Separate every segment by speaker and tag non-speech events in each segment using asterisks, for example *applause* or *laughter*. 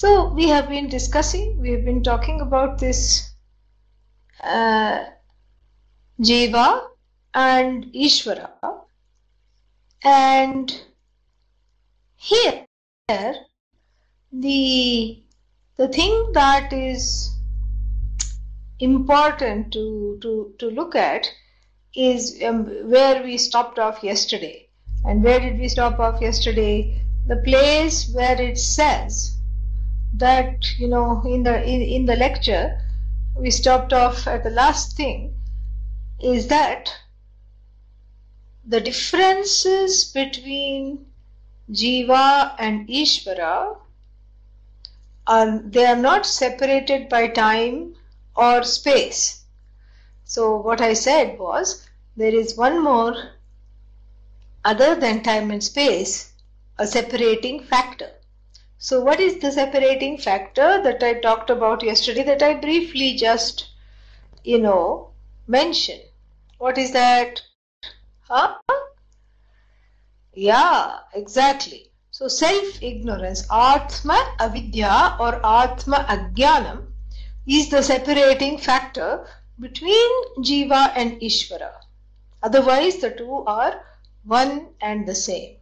Speaker 1: So we have been discussing, we have been talking about this uh, Jiva and Ishvara. And here, the the thing that is important to to to look at is um, where we stopped off yesterday. And where did we stop off yesterday? The place where it says that you know in the in, in the lecture we stopped off at the last thing is that the differences between jiva and ishvara are they are not separated by time or space. So what i said was there is one more other than time and space a separating factor so, what is the separating factor that I talked about yesterday that I briefly just, you know, mentioned? What is that? Huh? Yeah, exactly. So, self ignorance, Atma Avidya or Atma Ajnanam, is the separating factor between Jiva and Ishvara. Otherwise, the two are one and the same.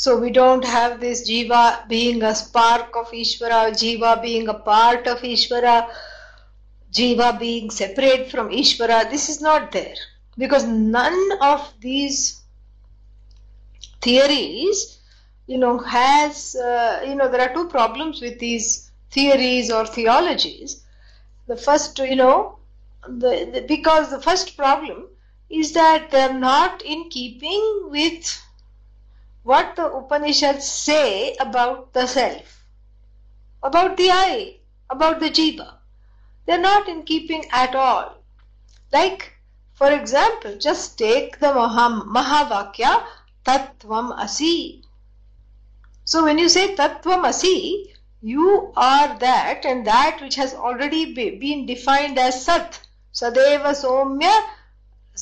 Speaker 1: So we don't have this jiva being a spark of Ishvara, jiva being a part of Ishvara, jiva being separate from Ishvara. This is not there because none of these theories, you know, has, uh, you know, there are two problems with these theories or theologies. The first, you know, the, the because the first problem is that they're not in keeping with what the Upanishads say about the self, about the I, about the jiva. They're not in keeping at all. Like, for example, just take the Maha, Mahavakya Tattvam Asi. So when you say Tattvam Asi, you are that and that which has already be, been defined as Sat. Sadeva Somya,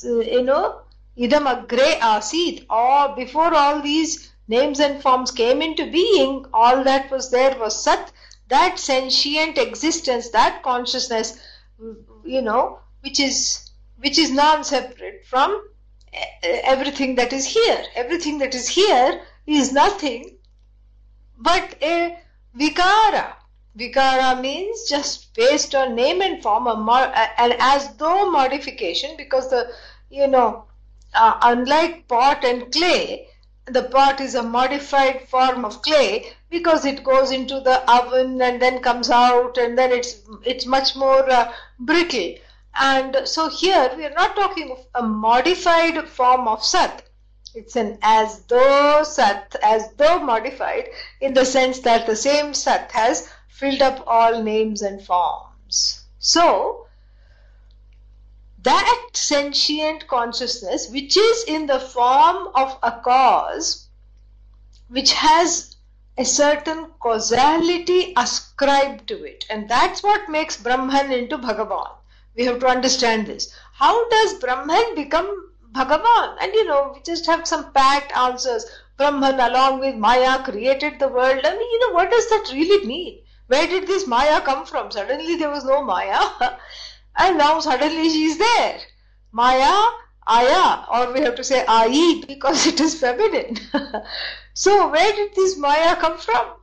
Speaker 1: you know, idam agre asid or before all these names and forms came into being all that was there was sat that sentient existence that consciousness you know which is which is non separate from everything that is here. Everything that is here is nothing but a vikara. Vikara means just based on name and form and as though modification because the you know uh, unlike pot and clay, the pot is a modified form of clay because it goes into the oven and then comes out and then it's it's much more uh, brittle. And so here we are not talking of a modified form of sat. It's an as though sat, as though modified in the sense that the same sat has filled up all names and forms. So that sentient consciousness, which is in the form of a cause, which has a certain causality ascribed to it, and that's what makes Brahman into Bhagavan. We have to understand this. How does Brahman become Bhagavan? And you know, we just have some packed answers. Brahman, along with Maya, created the world. I mean, you know, what does that really mean? Where did this Maya come from? Suddenly there was no Maya. *laughs* and now suddenly she is there. Maya, Aya, or we have to say Ai because it is feminine. *laughs* so where did this Maya come from?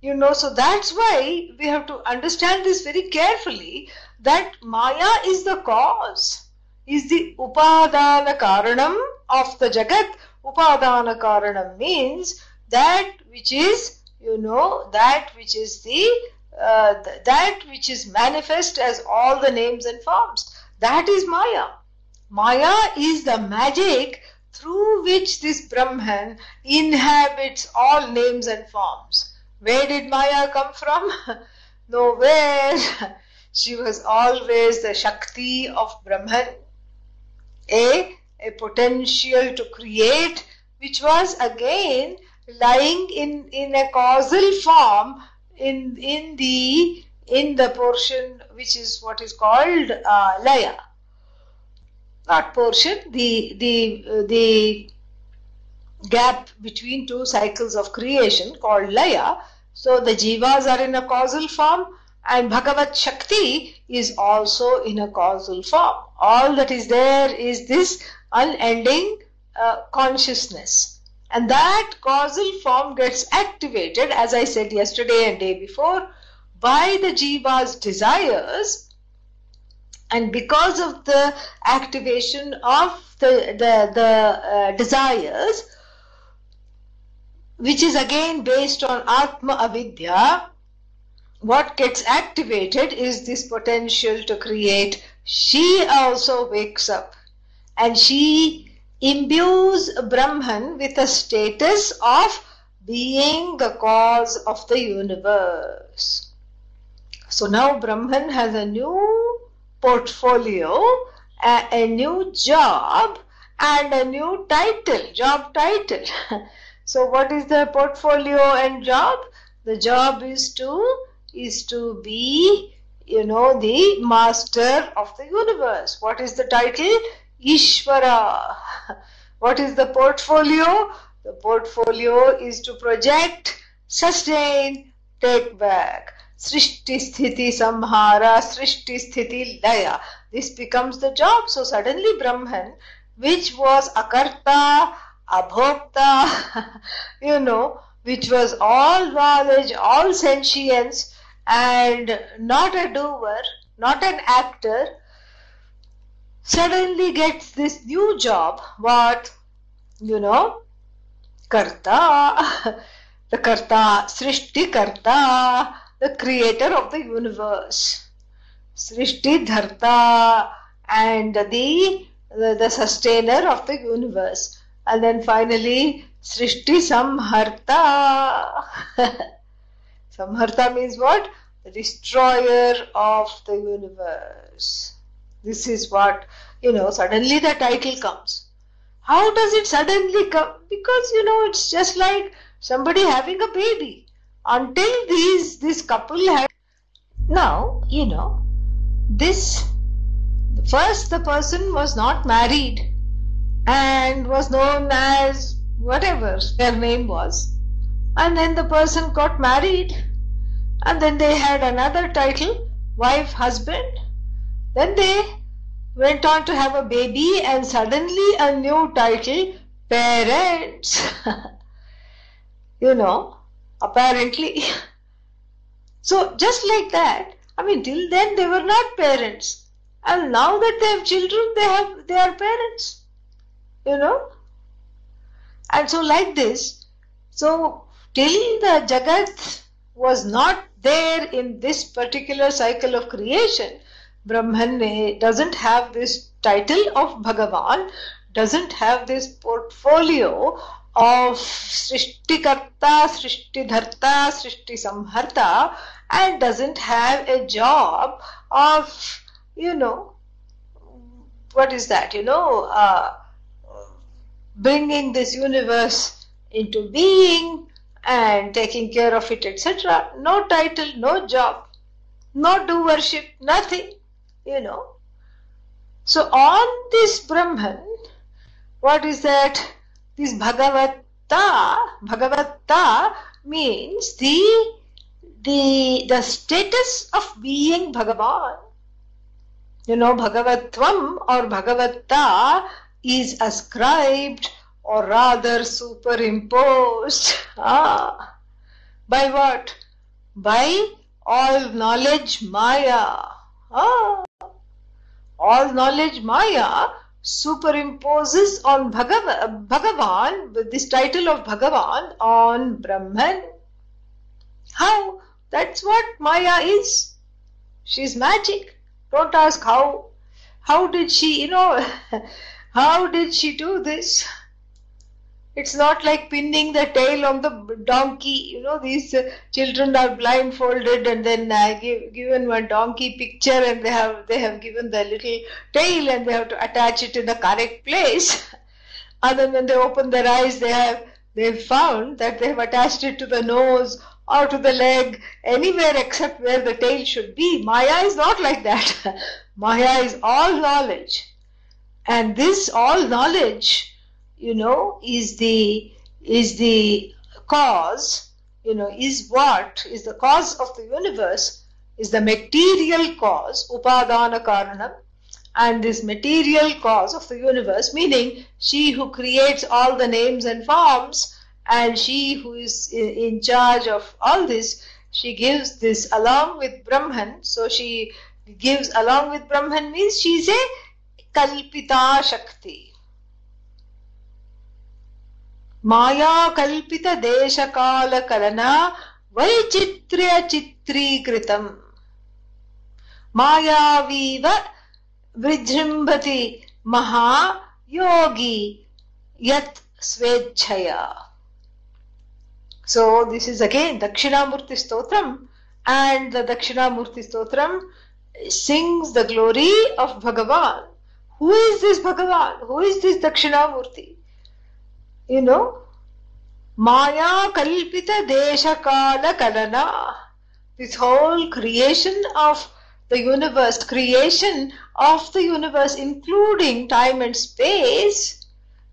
Speaker 1: You know, so that's why we have to understand this very carefully that Maya is the cause, is the Upadana Karanam of the Jagat. Upadana Karanam means that which is, you know, that which is the uh, that which is manifest as all the names and forms. That is Maya. Maya is the magic through which this Brahman inhabits all names and forms. Where did Maya come from? *laughs* Nowhere. *laughs* she was always the Shakti of Brahman. A, a potential to create, which was again lying in, in a causal form in, in the in the portion which is what is called uh, laya. Not portion the the uh, the gap between two cycles of creation called laya. So the jivas are in a causal form and bhagavat shakti is also in a causal form. All that is there is this unending uh, consciousness and that causal form gets activated as i said yesterday and day before by the jiva's desires. And because of the activation of the the, the uh, desires which is again based on atma avidya what gets activated is this potential to create. She also wakes up and she imbues brahman with a status of being the cause of the universe so now Brahman has a new portfolio, a, a new job, and a new title, job title. *laughs* so what is the portfolio and job? The job is to is to be, you know, the master of the universe. What is the title? Ishvara. What is the portfolio? The portfolio is to project, sustain, take back. Srishti Sthiti Samhara, Srishti Sthiti Laya. This becomes the job. So suddenly Brahman, which was Akarta, Abhokta, *laughs* you know, which was all knowledge, all sentience, and not a doer, not an actor, suddenly gets this new job. What? You know, Karta, *laughs* the Karta, Srishti Karta, the creator of the universe. Srishti Dharta and the, the, the sustainer of the universe. And then finally, Srishti Samharta. *laughs* Samharta means what? The destroyer of the universe. This is what, you know, suddenly the title comes. How does it suddenly come? Because, you know, it's just like somebody having a baby until these this couple had now you know this first the person was not married and was known as whatever their name was and then the person got married and then they had another title wife husband then they went on to have a baby and suddenly a new title parents *laughs* you know apparently. *laughs* so just like that, I mean, till then they were not parents, and now that they have children, they have they are parents. You know, and so like this, so till the Jagat was not there in this particular cycle of creation, Brahman doesn't have this title of Bhagavan, doesn't have this portfolio of Srishtikarta, Srishtidharta, Srishti Samharta and doesn't have a job of, you know, what is that, you know, uh, bringing this universe into being and taking care of it, etc. No title, no job, no do worship, nothing, you know. So on this Brahman, what is that? This Bhagavata, Bhagavata means the the the status of being Bhagavan. You know, Bhagavatvam or Bhagavata is ascribed or rather superimposed. Ah, by what? By all knowledge Maya. Ah, all knowledge Maya superimposes on Bhagav- Bhagavan, this title of Bhagavan, on Brahman. How? That's what Maya is. She's magic. Don't ask how. How did she, you know, *laughs* how did she do this? It's not like pinning the tail on the donkey. You know, these uh, children are blindfolded and then uh, give, given one donkey picture and they have they have given the little tail and they have to attach it in the correct place. and then when they open their eyes, they have they've found that they have attached it to the nose or to the leg, anywhere except where the tail should be. Maya is not like that. *laughs* Maya is all knowledge. And this all knowledge you know, is the is the cause, you know, is what is the cause of the universe, is the material cause, upadana karanam, and this material cause of the universe, meaning she who creates all the names and forms, and she who is in charge of all this, she gives this along with Brahman. So she gives along with Brahman means she is a kalpita shakti मायाकल्पित देशकाल कलन वैचित्र्य चित्रीकृतम् मायावीव विजृम्भति महायोगी यत् स्वेच्छया। So this is again Dakshinamurthy stotram and the Dakshinamurti Stotram sings the glory of Bhagavan who is this Bhagavan who is this Dakshinamurthy? You know, Maya Kalpita Desha Kala. This whole creation of the universe, creation of the universe, including time and space,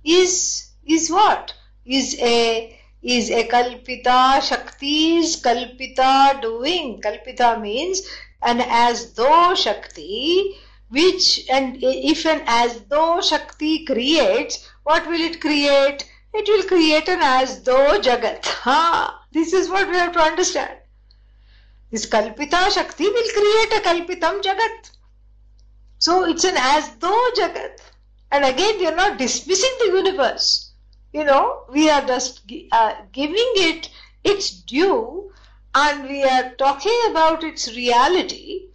Speaker 1: is is what? Is a is a kalpita shakti's kalpita doing. Kalpita means an as though shakti, which and if an as though shakti creates, what will it create? It will create an as though jagat. Ha! This is what we have to understand. This kalpita shakti will create a kalpitam jagat. So it's an as though jagat. And again, we are not dismissing the universe. You know, we are just uh, giving it its due and we are talking about its reality.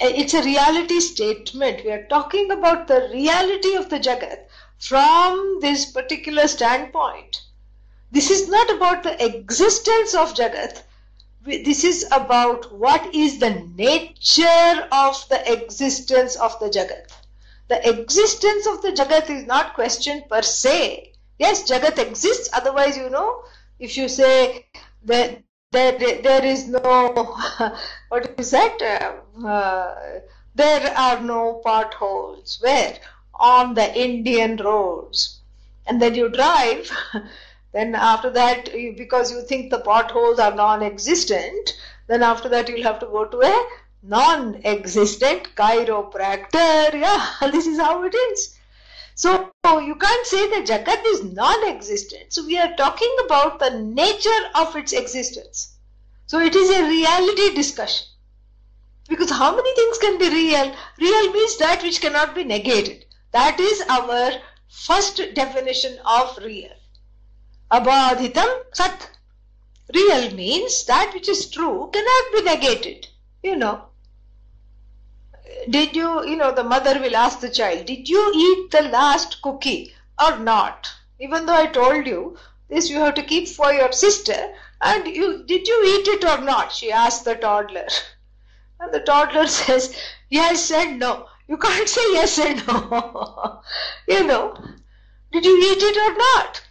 Speaker 1: Uh, it's a reality statement. We are talking about the reality of the jagat from this particular standpoint. This is not about the existence of Jagat. This is about what is the nature of the existence of the Jagat. The existence of the Jagat is not questioned per se. Yes, Jagat exists, otherwise, you know, if you say that there, there is no, *laughs* what is that? Uh, uh, there are no potholes. Where? On the Indian roads. And then you drive, *laughs* then after that, because you think the potholes are non existent, then after that you'll have to go to a non existent chiropractor. *laughs* Yeah, this is how it is. So you can't say that Jagat is non existent. So we are talking about the nature of its existence. So it is a reality discussion. Because how many things can be real? Real means that which cannot be negated. That is our first definition of real. Abadhitam sat. Real means that which is true cannot be negated. You know. Did you, you know, the mother will ask the child, did you eat the last cookie or not? Even though I told you this you have to keep for your sister and you did you eat it or not? She asked the toddler. *laughs* And the toddler *laughs* says, yes and no. You can't say yes and no. *laughs* you know, did you eat it or not?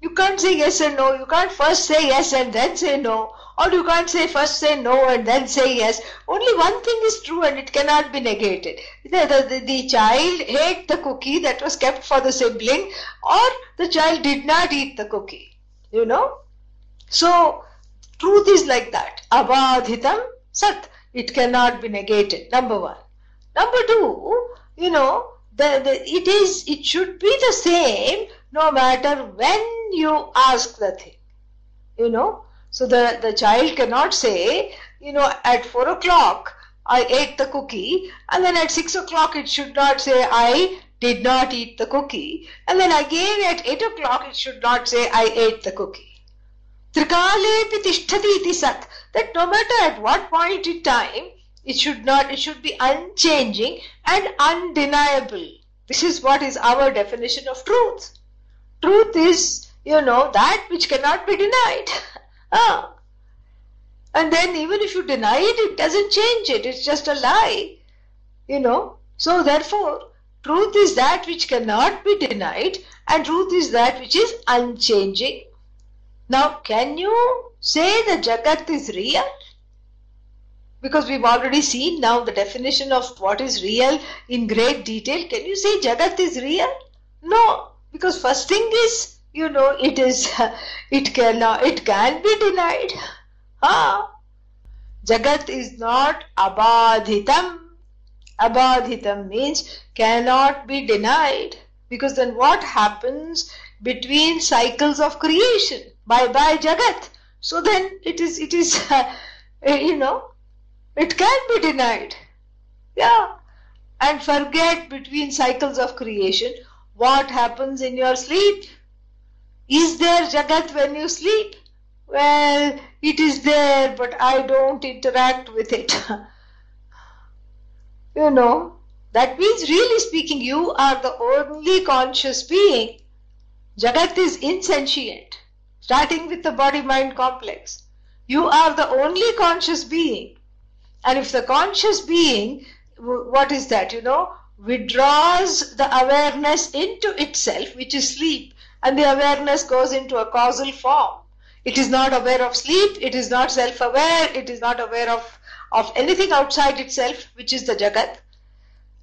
Speaker 1: You can't say yes and no. You can't first say yes and then say no. Or you can't say first say no and then say yes. Only one thing is true and it cannot be negated. The, the, the, child ate the cookie that was kept for the sibling or the child did not eat the cookie. You know? So, truth is like that. Abadhitam sat. It cannot be negated. Number one. Number two, you know, the, the, it is it should be the same no matter when you ask the thing. You know, so the, the child cannot say, you know, at four o'clock I ate the cookie, and then at six o'clock it should not say I did not eat the cookie, and then again at eight o'clock it should not say I ate the cookie. That no matter at what point in time it should not, it should be unchanging and undeniable. This is what is our definition of truth. Truth is, you know, that which cannot be denied. *laughs* ah. And then even if you deny it, it doesn't change it. It's just a lie. You know. So therefore, truth is that which cannot be denied and truth is that which is unchanging. Now, can you say the Jagat is real? Because we've already seen now the definition of what is real in great detail. Can you say Jagat is real? No, because first thing is, you know, it is, *laughs* it cannot, it can be denied. Ah, Jagat is not abadhitam. Abadhitam means cannot be denied. Because then what happens between cycles of creation? Bye bye Jagat. So then it is, it is, *laughs* you know, it can be denied. Yeah. And forget between cycles of creation what happens in your sleep. Is there Jagat when you sleep? Well, it is there, but I don't interact with it. *laughs* you know, that means, really speaking, you are the only conscious being. Jagat is insentient, starting with the body mind complex. You are the only conscious being. And if the conscious being, what is that, you know, withdraws the awareness into itself, which is sleep, and the awareness goes into a causal form. It is not aware of sleep, it is not self aware, it is not aware of, of anything outside itself, which is the Jagat.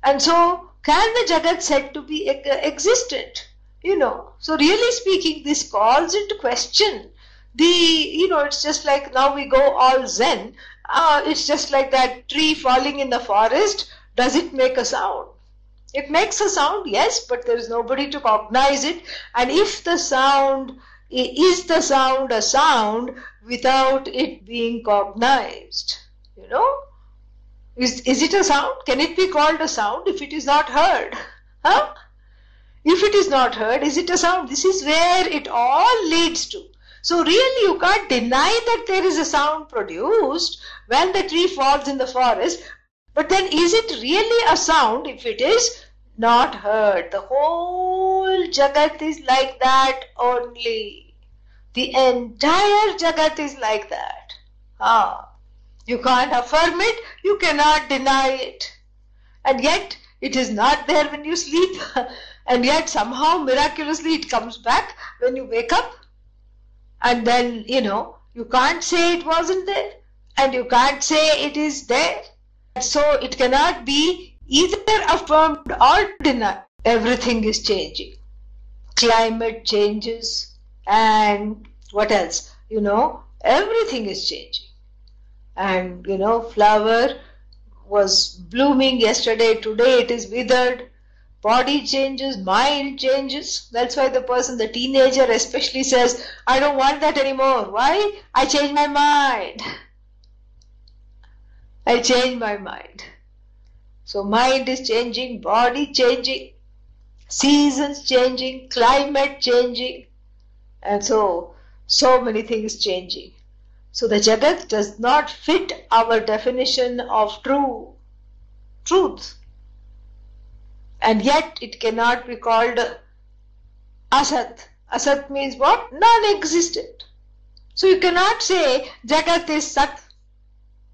Speaker 1: And so, can the Jagat said to be existent? You know, so really speaking, this calls into question the, you know, it's just like now we go all Zen. Uh, it's just like that tree falling in the forest. Does it make a sound? It makes a sound, yes, but there is nobody to cognize it. And if the sound is the sound a sound without it being cognized, you know, is, is it a sound? Can it be called a sound if it is not heard? Huh? If it is not heard, is it a sound? This is where it all leads to. So really you can't deny that there is a sound produced when the tree falls in the forest. But then is it really a sound if it is not heard? The whole Jagat is like that only. The entire Jagat is like that. Ah. You can't affirm it, you cannot deny it. And yet, it is not there when you sleep. *laughs* and yet, somehow, miraculously, it comes back when you wake up. And then, you know, you can't say it wasn't there. And you can't say it is there. So, it cannot be either affirmed or denied. Everything is changing. Climate changes. And what else? You know, everything is changing and you know flower was blooming yesterday today it is withered body changes mind changes that's why the person the teenager especially says i don't want that anymore why i changed my mind *laughs* i change my mind so mind is changing body changing seasons changing climate changing and so so many things changing so the Jagat does not fit our definition of true truth. And yet it cannot be called Asat. Asat means what? Non-existent. So you cannot say Jagat is Sat.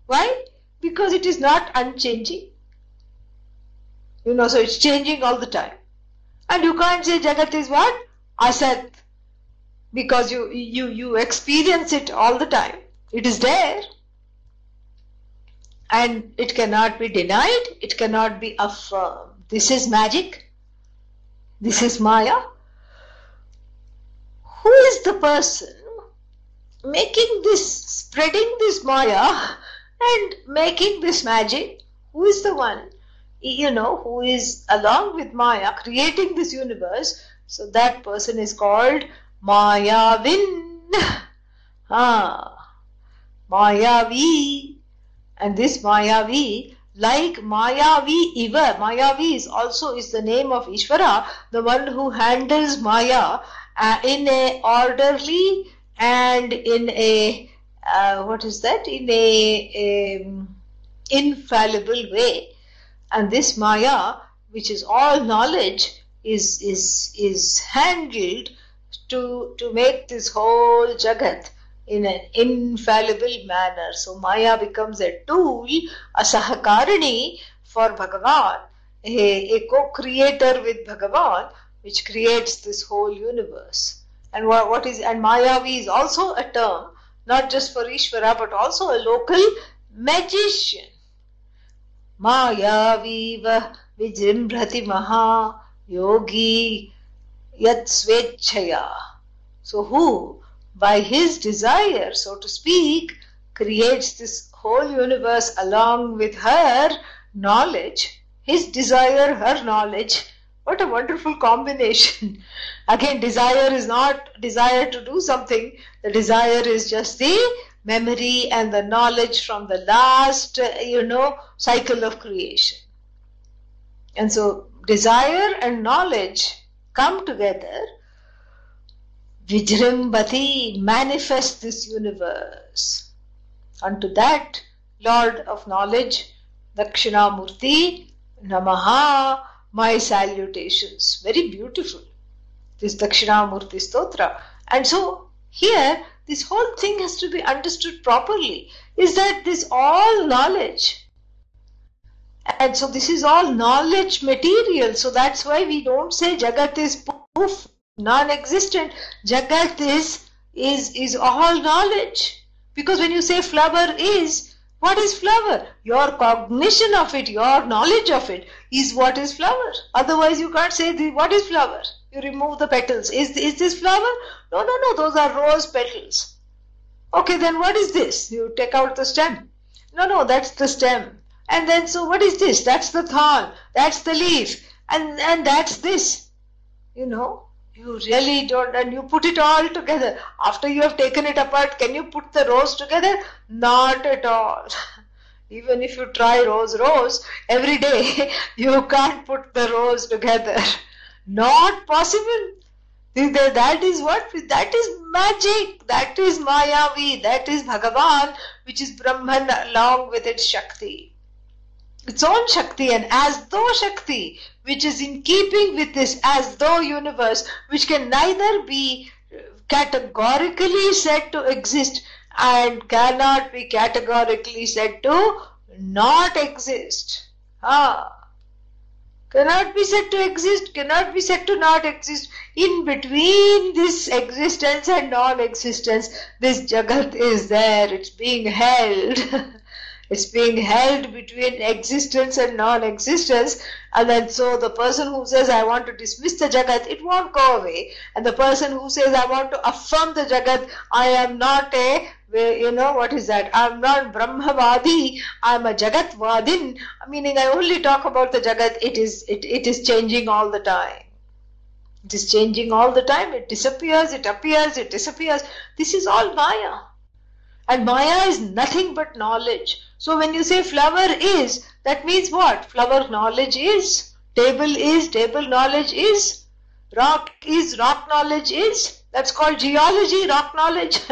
Speaker 1: Why? Because it is not unchanging. You know, so it's changing all the time. And you can't say Jagat is what? Asat. Because you, you, you experience it all the time. It is there. And it cannot be denied, it cannot be affirmed. This is magic. This is Maya. Who is the person making this, spreading this Maya and making this magic? Who is the one, you know, who is along with Maya creating this universe? So that person is called Mayavin. *laughs* Ah. Mayavi. And this Mayavi, like Mayavi Iva, Mayavi is also is the name of Ishvara, the one who handles Maya uh, in a orderly and in a uh, what is that in a, a infallible way. And this Maya, which is all knowledge, is is is handled to, to make this whole Jagat in an infallible manner. So Maya becomes a tool, a Sahakarani for Bhagavan, a, a co-creator with Bhagavan, which creates this whole universe. And what, what is and Mayavi is also a term, not just for Ishvara, but also a local magician. Mayaviv vijrimbrati maha yogi yat swechaya. So who, by his desire, so to speak, creates this whole universe along with her knowledge, his desire, her knowledge. What a wonderful combination. *laughs* Again, desire is not desire to do something, the desire is just the memory and the knowledge from the last, you know, cycle of creation. And so, desire and knowledge come together. Vijrimbati manifest this universe. Unto that, Lord of knowledge, Dakshinamurti, Namaha, my salutations. Very beautiful. This Dakshinamurti Stotra. And so, here, this whole thing has to be understood properly. Is that this all knowledge? And so this is all knowledge material. So that's why we don't say Jagat is poof, non-existent. Jagat is is is all knowledge. Because when you say flower is, what is flower? Your cognition of it, your knowledge of it is what is flower. Otherwise you can't say what is flower. You remove the petals. Is, is this flower? No, no, no, those are rose petals. Okay, then what is this? You take out the stem. No, no, that's the stem. And then, so what is this? That's the thorn. That's the leaf. And, and that's this. You know, you really don't, and you put it all together. After you have taken it apart, can you put the rose together? Not at all. *laughs* Even if you try rose, rose, every day, *laughs* you can't put the rose together. *laughs* Not possible. That is what? That is magic. That is Mayavi. That is Bhagavan, which is Brahman along with its Shakti. Its own Shakti and as though Shakti, which is in keeping with this as though universe, which can neither be categorically said to exist and cannot be categorically said to not exist. Ah cannot be said to exist, cannot be said to not exist. In between this existence and non-existence, this Jagat is there, it's being held. *laughs* it's being held between existence and non-existence. And then so the person who says I want to dismiss the Jagat, it won't go away. And the person who says I want to affirm the Jagat, I am not a you know what is that? I'm not brahmavadi i'm a jagatvadin meaning i only talk about the jagat. It is it, it is changing all the time. It is changing all the time. It disappears it appears it disappears. This is all maya and maya is nothing but knowledge. So when you say flower is that means what? Flower knowledge is? Table is table knowledge is? Rock is rock knowledge is? That's called geology rock knowledge. *laughs*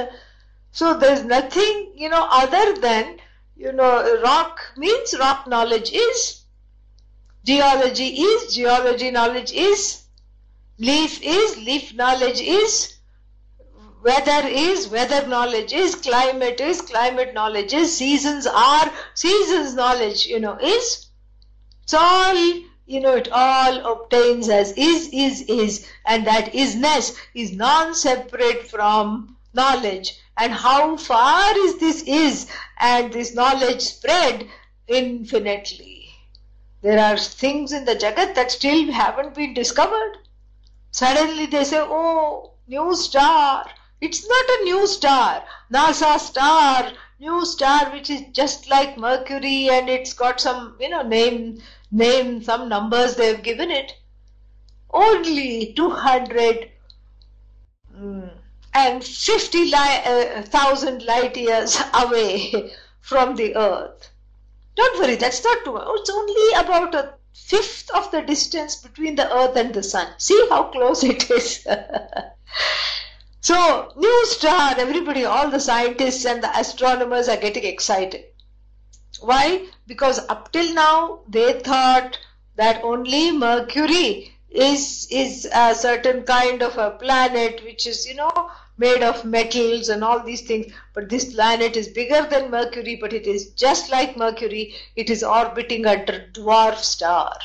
Speaker 1: So there's nothing, you know, other than, you know, rock means rock knowledge is, geology is, geology knowledge is, leaf is, leaf knowledge is, weather is, weather knowledge is, climate is, climate knowledge is, seasons are, seasons knowledge, you know, is. It's all, you know, it all obtains as is, is, is, and that isness is non-separate from knowledge and how far is this is and this knowledge spread infinitely. There are things in the Jagat that still haven't been discovered. Suddenly they say, oh, new star. It's not a new star. NASA star, new star which is just like Mercury and it's got some, you know, name, name, some numbers they've given it. Only 200 mm, and 50,000 uh, light years *laughs* away from the earth. Don't worry, that's not too much. It's only about a fifth of the distance between the earth and the sun. See how close it is. *laughs* so, new star, everybody, all the scientists and the astronomers are getting excited. Why? Because up till now they thought that only Mercury is is a certain kind of a planet which is you know made of metals and all these things but this planet is bigger than mercury but it is just like mercury it is orbiting a dwarf star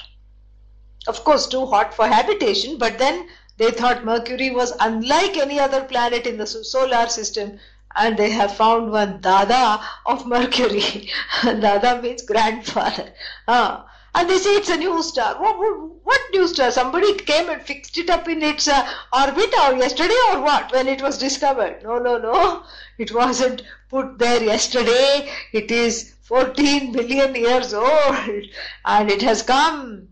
Speaker 1: of course too hot for habitation but then they thought mercury was unlike any other planet in the solar system and they have found one dada of *laughs* mercury dada means grandfather ah and they say it's a new star. What, what, what new star? Somebody came and fixed it up in its uh, orbit or yesterday or what when it was discovered? No, no, no. It wasn't put there yesterday. It is 14 billion years old and it has come.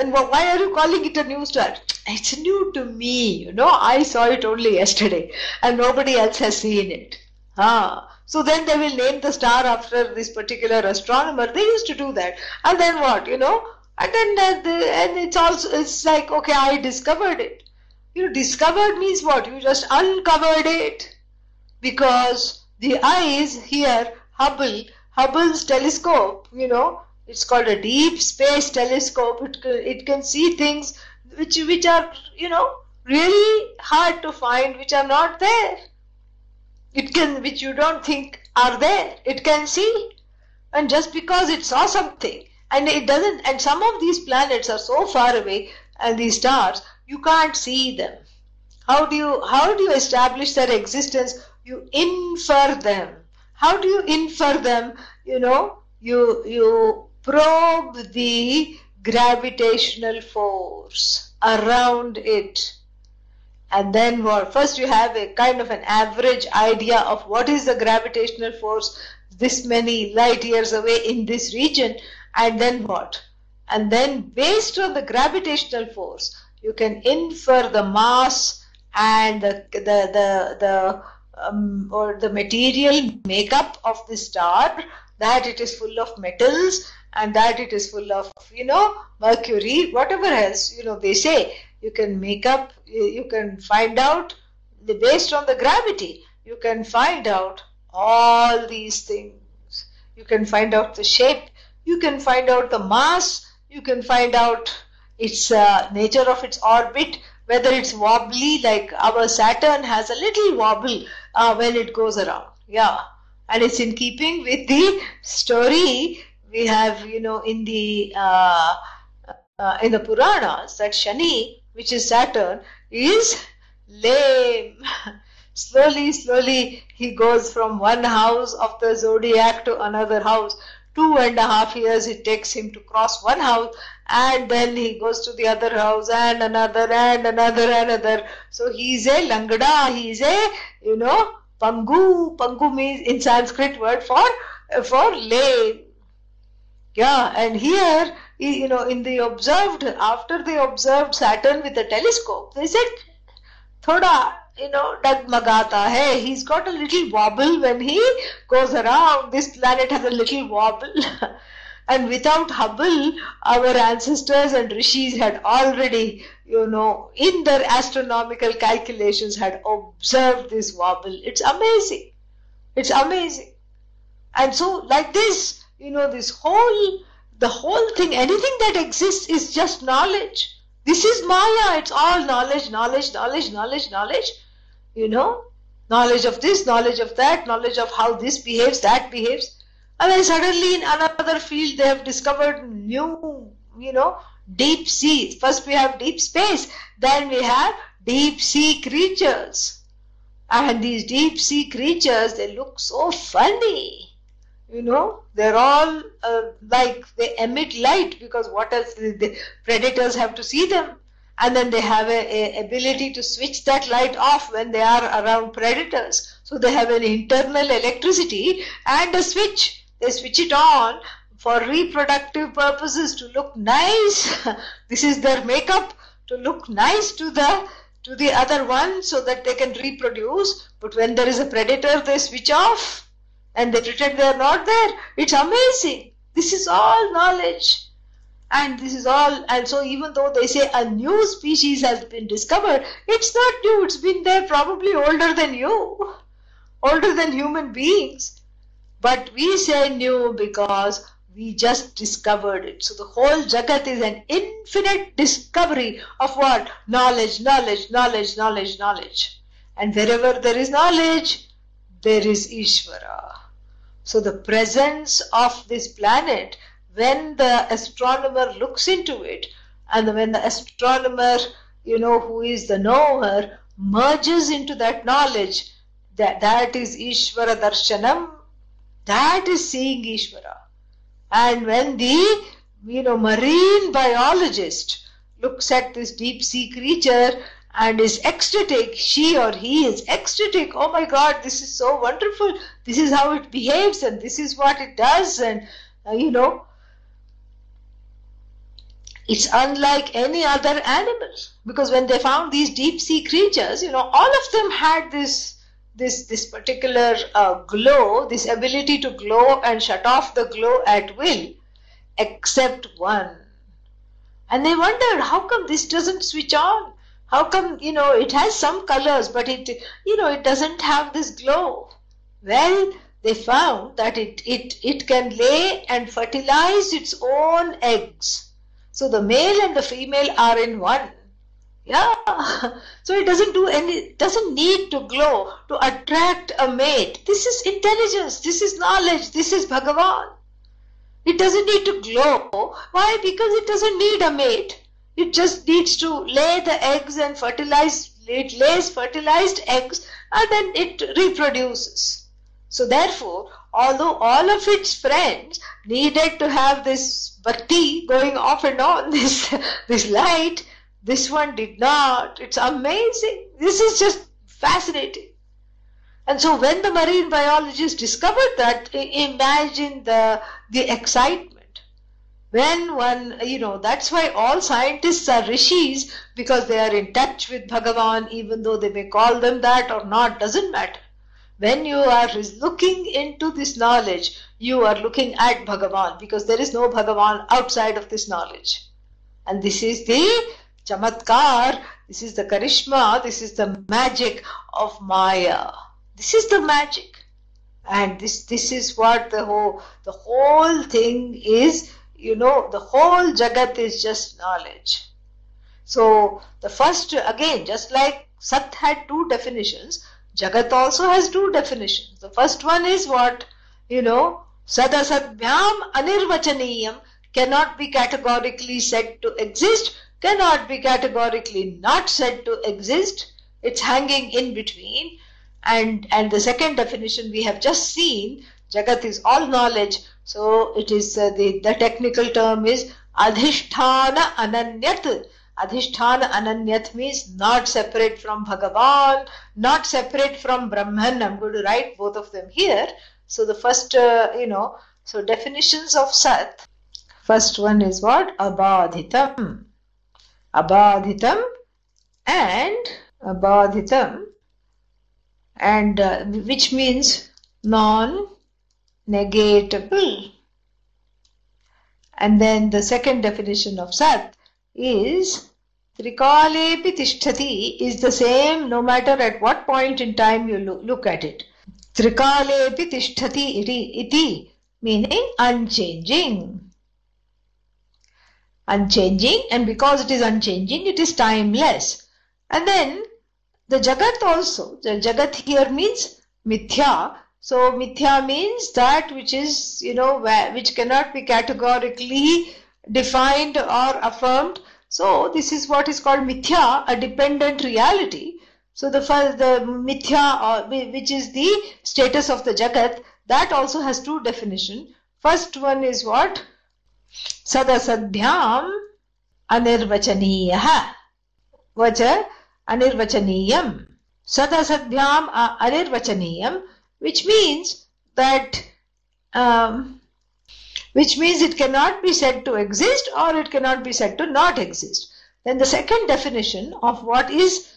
Speaker 1: Then why are you calling it a new star? It's new to me. You know, I saw it only yesterday and nobody else has seen it. Ah. So then they will name the star after this particular astronomer. They used to do that. And then what, you know? And then uh, the, and it's also it's like okay, I discovered it. You know, discovered means what? You just uncovered it because the eyes here, Hubble, Hubble's telescope. You know, it's called a deep space telescope. It it can see things which which are you know really hard to find, which are not there. It can which you don't think are there. It can see. And just because it saw something and it doesn't and some of these planets are so far away and these stars you can't see them. How do you how do you establish their existence? You infer them. How do you infer them? You know you you probe the gravitational force around it. And then what first you have a kind of an average idea of what is the gravitational force this many light years away in this region and then what? And then based on the gravitational force you can infer the mass and the the the, the um, or the material makeup of the star that it is full of metals and that it is full of you know mercury whatever else you know they say you can make up you can find out based on the gravity you can find out all these things. You can find out the shape you can find out the mass you can find out its uh, nature of its orbit whether it's wobbly like our saturn has a little wobble uh, when it goes around. Yeah. And it's in keeping with the story we have you know in the uh, uh in the puranas that shani which is Saturn, is lame. *laughs* slowly, slowly, he goes from one house of the zodiac to another house. Two and a half years it takes him to cross one house, and then he goes to the other house and another and another and another. So he's a langada, he's a, you know, pangu. Pangu means in Sanskrit word for, for lame. Yeah, and here you know, in the observed, after they observed Saturn with a telescope, they said, thoda, you know, dagmagata hai. He's got a little wobble when he goes around. This planet has a little wobble. *laughs* and without Hubble, our ancestors and rishis had already, you know, in their astronomical calculations had observed this wobble. It's amazing. It's amazing. And so, like this, you know, this whole the whole thing, anything that exists is just knowledge. This is Maya. It's all knowledge, knowledge, knowledge, knowledge, knowledge. You know, knowledge of this, knowledge of that, knowledge of how this behaves, that behaves. And then suddenly in another field they have discovered new, you know, deep sea. First we have deep space, then we have deep sea creatures. And these deep sea creatures, they look so funny you know they're all uh, like they emit light because what else the predators have to see them. And then they have a, a, ability to switch that light off when they are around predators. So they have an internal electricity and a switch. They switch it on for reproductive purposes to look nice. *laughs* This is their makeup to look nice to the to the other one so that they can reproduce. But when there is a predator they switch off and they pretend they are not there. It's amazing. This is all knowledge. And this is all, and so even though they say a new species has been discovered, it's not new, it's been there probably older than you, older than human beings. But we say new because We just discovered it. So the whole Jagat is an infinite discovery of what? Knowledge, knowledge, knowledge, knowledge, knowledge. And wherever there is knowledge, there is Ishvara. So the presence of this planet, when the astronomer looks into it, and when the astronomer, you know, who is the knower, merges into that knowledge, that, that is Ishvara Darshanam, that is seeing Ishvara. And when the, you know, marine biologist looks at this deep sea creature and is ecstatic, she or he is ecstatic, oh my god, this is so wonderful, this is how it behaves and this is what it does and, uh, you know, it's unlike any other animal because when they found these deep sea creatures, you know, all of them had this this this particular uh, glow, this ability to glow and shut off the glow at will, except one. And they wondered how come this doesn't switch on? How come you know it has some colors, but it you know it doesn't have this glow? Well, they found that it it it can lay and fertilize its own eggs so the male and the female are in one. Yeah. *laughs* So it doesn't do any, doesn't need to glow to attract a mate. This is intelligence. This is knowledge. This is Bhagavan. It doesn't need to glow. Why? Because it doesn't need a mate. It just needs to lay the eggs and fertilize, it lays fertilized eggs and then it reproduces. So therefore, although all of its friends needed to have this batti going off and on, *laughs* this, this light, this one did not. It's amazing. This is just fascinating. And so when the marine biologists discovered that, imagine the, the excitement. When one, you know, that's why all scientists are rishis because they are in touch with Bhagavan, even though they may call them that or not, doesn't matter. When you are looking into this knowledge, you are looking at Bhagavan because there is no Bhagavan outside of this knowledge. And this is the chamatkar, this is the karishma, this is the magic of Maya. This is the magic. And this, this is what the whole, the whole thing is, you know, the whole Jagat is just knowledge. So the first, again, just like Sat had two definitions, Jagat also has two definitions. The first one is what? You know, Sadasadbhyam anirvachaniyam cannot be categorically said to exist, cannot be categorically not said to exist. It's hanging in between. And, and the second definition we have just seen, Jagat is all knowledge. So it is uh, the, the technical term is Adhishthana Ananyat Adhishthana Ananyat means not separate from Bhagavan, not separate from Brahman. I'm going to write both of them here. So the first, uh, you know, so definitions of Sat. First one is what? Abadhitam. Abadhitam and Abadhitam and uh, which means non-negatable. And then the second definition of Sat is Trikalepi tishtati is the same no matter at what point in time you look, look at it. Trikalepi iti, iti meaning unchanging. Unchanging and because it is unchanging it is timeless. And then the Jagat also, the Jagat here means mithya. So mithya means that which is, you know, which cannot be categorically defined or affirmed so this is what is called mithya, a dependent reality. So the first, the mithya, uh, which is the status of the jagat, that also has two definition. First one is what? Sadasadbhyam anirvachaniyah. Vacha anirvachaniyam. Sadasadbhyam anirvachaniyam, which means that um, which means it cannot be said to exist or it cannot be said to not exist. Then the second definition of what is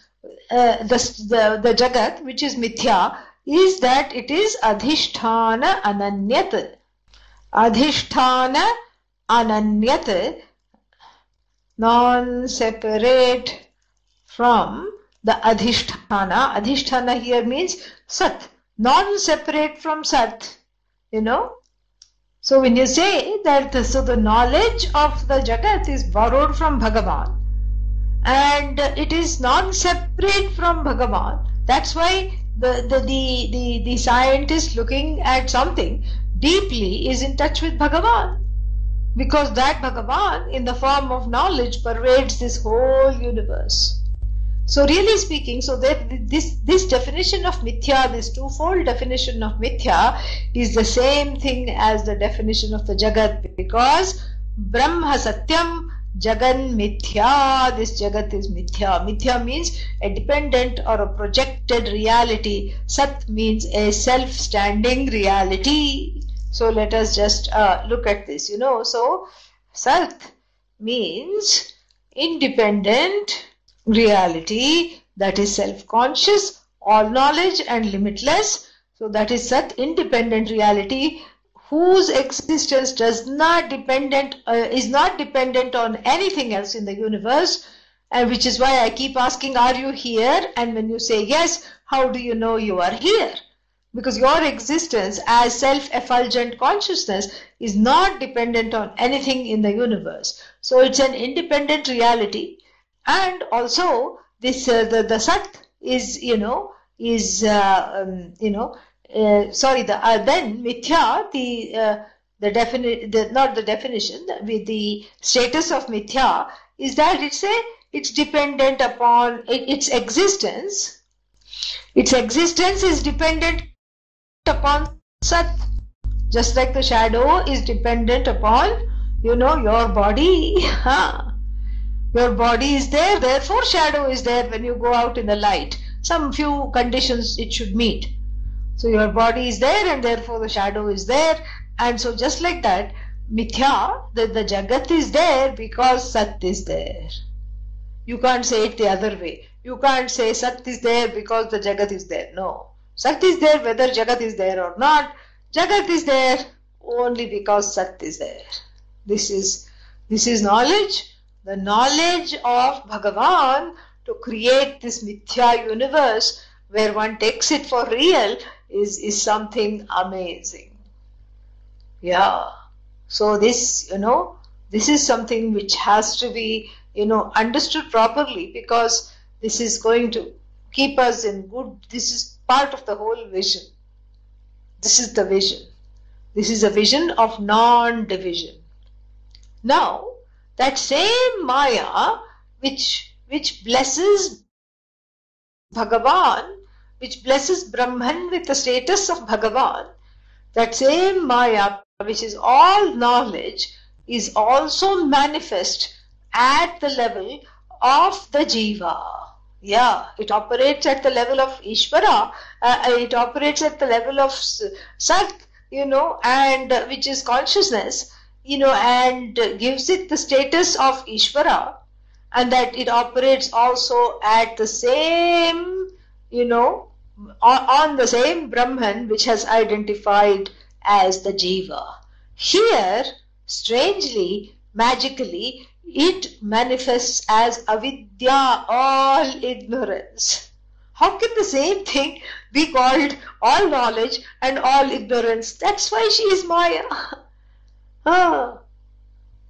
Speaker 1: uh, the, the, the Jagat, which is Mithya, is that it is Adhishthana Ananyat. Adhishthana Ananyat, non-separate from the Adhishthana. Adhishthana here means Sat, non-separate from Sat. You know, So when you say that, the, so the knowledge of the Jagat is borrowed from Bhagavan and it is non-separate from Bhagavan. That's why the, the, the, the, the scientist looking at something deeply is in touch with Bhagavan. Because that Bhagavan in the form of knowledge pervades this whole universe. So really speaking, so that this this definition of mithya, this twofold definition of mithya, is the same thing as the definition of the jagat, because Brahma Satyam Jagan Mithya, this Jagat is Mithya. Mithya means a dependent or a projected reality. Sat means a self-standing reality. So let us just uh, look at this, you know. So Sat means independent reality that is self-conscious, all knowledge and limitless. So that is Sat, independent reality whose existence does not dependent uh, is not dependent on anything else in the universe and which is why I keep asking are you here? And when you say yes how do you know you are here? Because your existence as self-effulgent consciousness is not dependent on anything in the universe. So it's an independent reality and also this uh, the the sat is you know is uh, um, you know uh, sorry, the uh, then mithya, the uh, the defini- the not the definition, with the status of mithya is that it's a it's dependent upon its existence. Its existence is dependent upon sat, just like the shadow is dependent upon you know your body. *laughs* your body is there, therefore shadow is there when you go out in the light. Some few conditions it should meet so your body is there and therefore the shadow is there. And so just like that, mithya, the, the jagat is there because sat is there. You can't say it the other way. You can't say sat is there because the jagat is there. No. Sat is there whether jagat is there or not. Jagat is there only because sat is there. This is this is knowledge. The knowledge of Bhagavan to create this mithya universe where one takes it for real is, is something amazing. Yeah. So this, you know, this is something which has to be, you know, understood properly because this is going to keep us in good, this is part of the whole vision. This is the vision. This is a vision of non-division. Now, that same Maya which, which blesses Bhagavan which blesses Brahman with the status of Bhagavan, that same Maya, which is all knowledge, is also manifest at the level of the Jiva. Yeah, it operates at the level of Ishvara, uh, it operates at the level of Sat, you know, and uh, which is consciousness, you know, and gives it the status of Ishvara, and that it operates also at the same, you know, on the same Brahman which has identified as the Jiva. Here, strangely, magically, it manifests as avidya, all ignorance. How can the same thing be called all knowledge and all ignorance? That's why she is Maya. *laughs* ah.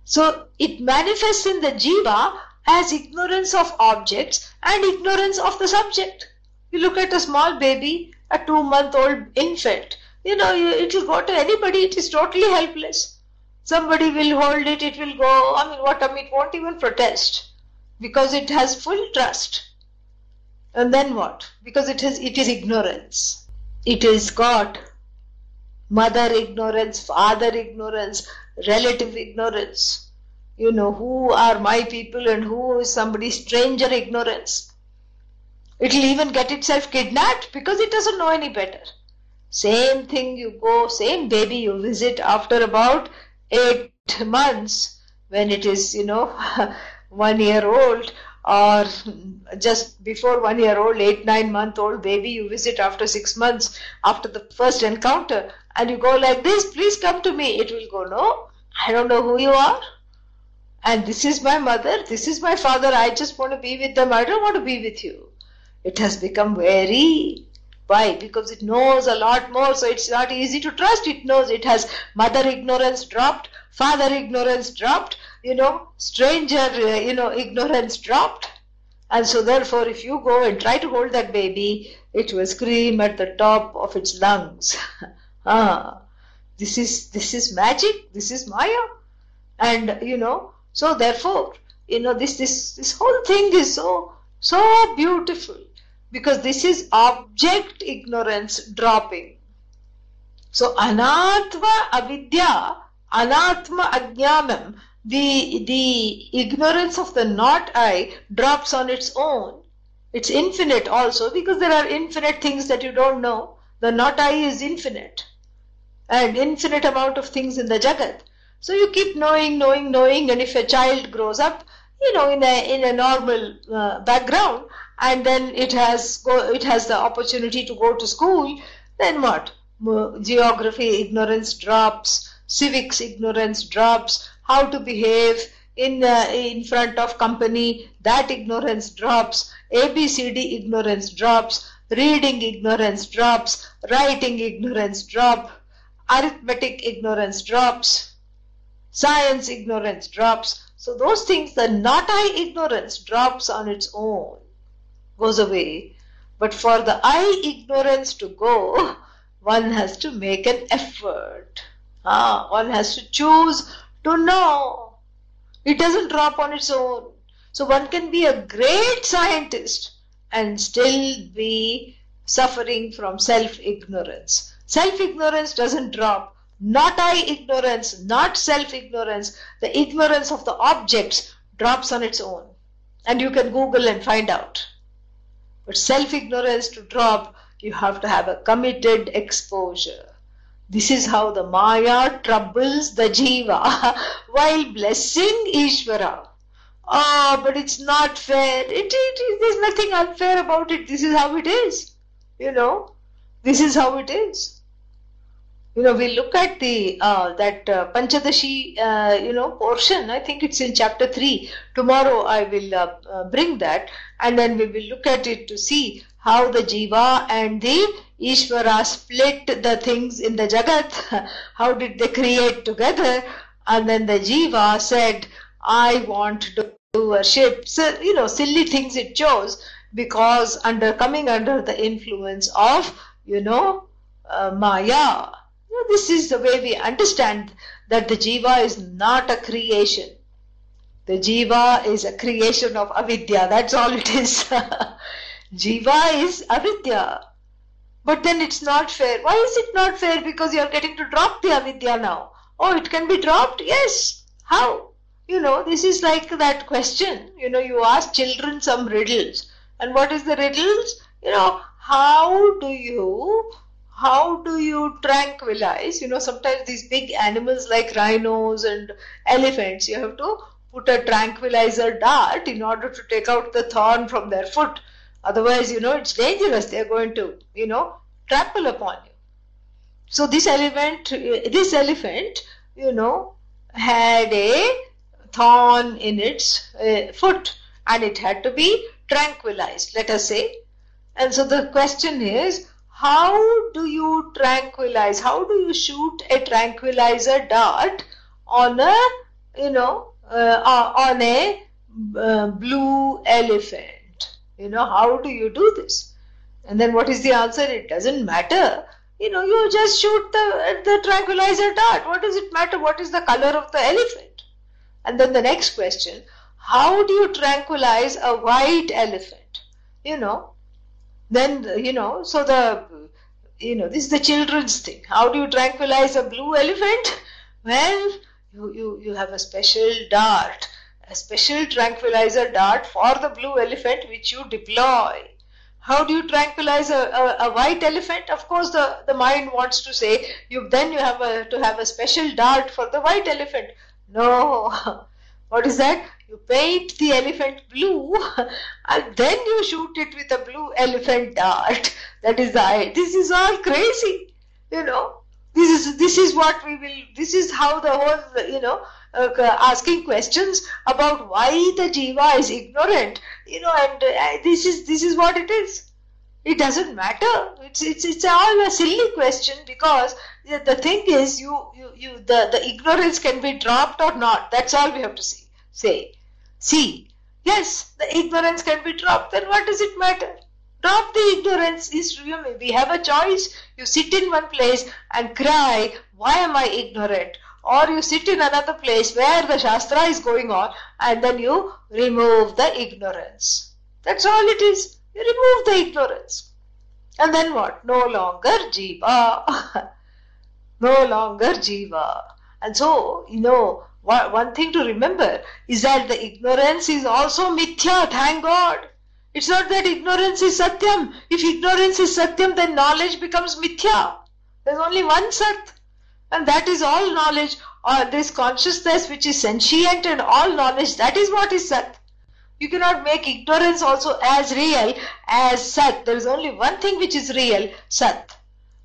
Speaker 1: So it manifests in the Jiva as ignorance of objects and ignorance of the subject. You look at a small baby, a two month old infant, you know, it will go to anybody, it is totally helpless. Somebody will hold it, it will go, I mean, what, I mean, it won't even protest because it has full trust. And then what? Because it is, it is ignorance. It is God. Mother ignorance, father ignorance, relative ignorance. You know, who are my people and who is somebody stranger ignorance. It'll even get itself kidnapped because it doesn't know any better. Same thing you go, same baby you visit after about eight months when it is, you know, *laughs* one year old or just before one year old, eight, nine month old baby you visit after six months after the first encounter and you go like this, please come to me. It will go, no, I don't know who you are. And this is my mother, this is my father, I just want to be with them, I don't want to be with you it has become very Why? Because it knows a lot more, so it's not easy to trust. It knows it has mother ignorance dropped, father ignorance dropped, you know, stranger, uh, you know, ignorance dropped. And so therefore, if you go and try to hold that baby, it will scream at the top of its lungs. *laughs* ah, this is, this is magic. This is Maya. And, you know, so therefore, you know, this, this, this whole thing is so, so beautiful because this is object ignorance dropping. So anatma avidya, anatma ajnanam, the, the ignorance of the not I drops on its own. It's infinite also because there are infinite things that you don't know. The not I is infinite and infinite amount of things in the Jagat. So you keep knowing, knowing, knowing, and if a child grows up, you know, in a in a normal uh, background, and then it has go, it has the opportunity to go to school, then what? Geography ignorance drops, civics ignorance drops, how to behave in uh, in front of company that ignorance drops, ABCD ignorance drops, reading ignorance drops, writing ignorance drop, arithmetic ignorance drops, science ignorance drops. So those things, the not I ignorance drops on its own goes away. But for the I ignorance to go, one has to make an effort. Ah, one has to choose to know. It doesn't drop on its own. So one can be a great scientist and still be suffering from self ignorance. Self ignorance doesn't drop. Not I ignorance, not self ignorance. The ignorance of the objects drops on its own. And you can Google and find out. But self ignorance to drop, you have to have a committed exposure. This is how the Maya troubles the Jiva *laughs* while blessing Ishvara. Ah, oh, but it's not fair. It, it, there's nothing unfair about it. This is how it is. You know, this is how it is you know, we look at the uh, that uh, Panchadashi, uh, you know, portion. I think it's in chapter three. Tomorrow I will uh, uh, bring that, and then we will look at it to see how the jiva and the Ishvara split the things in the Jagat. *laughs* how did they create together? And then the jiva said, "I want to worship." So you know, silly things it chose because under coming under the influence of you know uh, Maya this is the way we understand that the jiva is not a creation. The jiva is a creation of avidya. That's all it is. *laughs* jiva is avidya. But then it's not fair. Why is it not fair? Because you're getting to drop the avidya now. Oh, it can be dropped? Yes. How? You know, this is like that question. You know, you ask children some riddles. And what is the riddles? You know, how do you how do you tranquilize? You know, sometimes these big animals like rhinos and elephants, you have to put a tranquilizer dart in order to take out the thorn from their foot. Otherwise, you know, it's dangerous. They're going to, you know, trample upon you. So this elephant, this elephant, you know, had a thorn in its uh, foot and it had to be tranquilized, let us say. And so the question is, how do you tranquilize? How do you shoot a tranquilizer dart on a, you know, uh, uh, on a uh, blue elephant? You know, how do you do this? And then what is the answer? It doesn't matter. You know, you just shoot the, the tranquilizer dart. What does it matter? What is the color of the elephant? And then the next question, how do you tranquilize a white elephant? You know, then you know so the you know this is the children's thing. How do you tranquilize a blue elephant? Well you you, you have a special dart a special tranquilizer dart for the blue elephant which you deploy. How do you tranquilize a, a, a, white elephant? Of course the, the mind wants to say you then you have a, to have a special dart for the white elephant. No *laughs* what is that you paint the elephant blue *laughs* and then you shoot it with a blue elephant dart. That is the This is all crazy, you know. This is this is what we will. This is how the whole, you know, uh, asking questions about why the jiva is ignorant, you know, and uh, this is this is what it is. It doesn't matter. It's, it's, it's all a silly question because the, the thing is you, you, you, the, the ignorance can be dropped or not. That's all we have to see, say. See, yes, the ignorance can be dropped. Then what does it matter? Drop the ignorance. Is we have a choice. You sit in one place and cry, why am I ignorant? Or you sit in another place where the Shastra is going on and then you remove the ignorance. That's all it is. You remove the ignorance. And then what? No longer jiva. *laughs* no longer jiva. And so, you know, one thing to remember is that the ignorance is also mithya, thank God. It's not that ignorance is satyam. If ignorance is satyam, then knowledge becomes mithya. There's only one sat. And that is all knowledge. Or this consciousness which is sentient and all knowledge, that is what is sat. You cannot make ignorance also as real as Sat. There is only one thing which is real, Sat.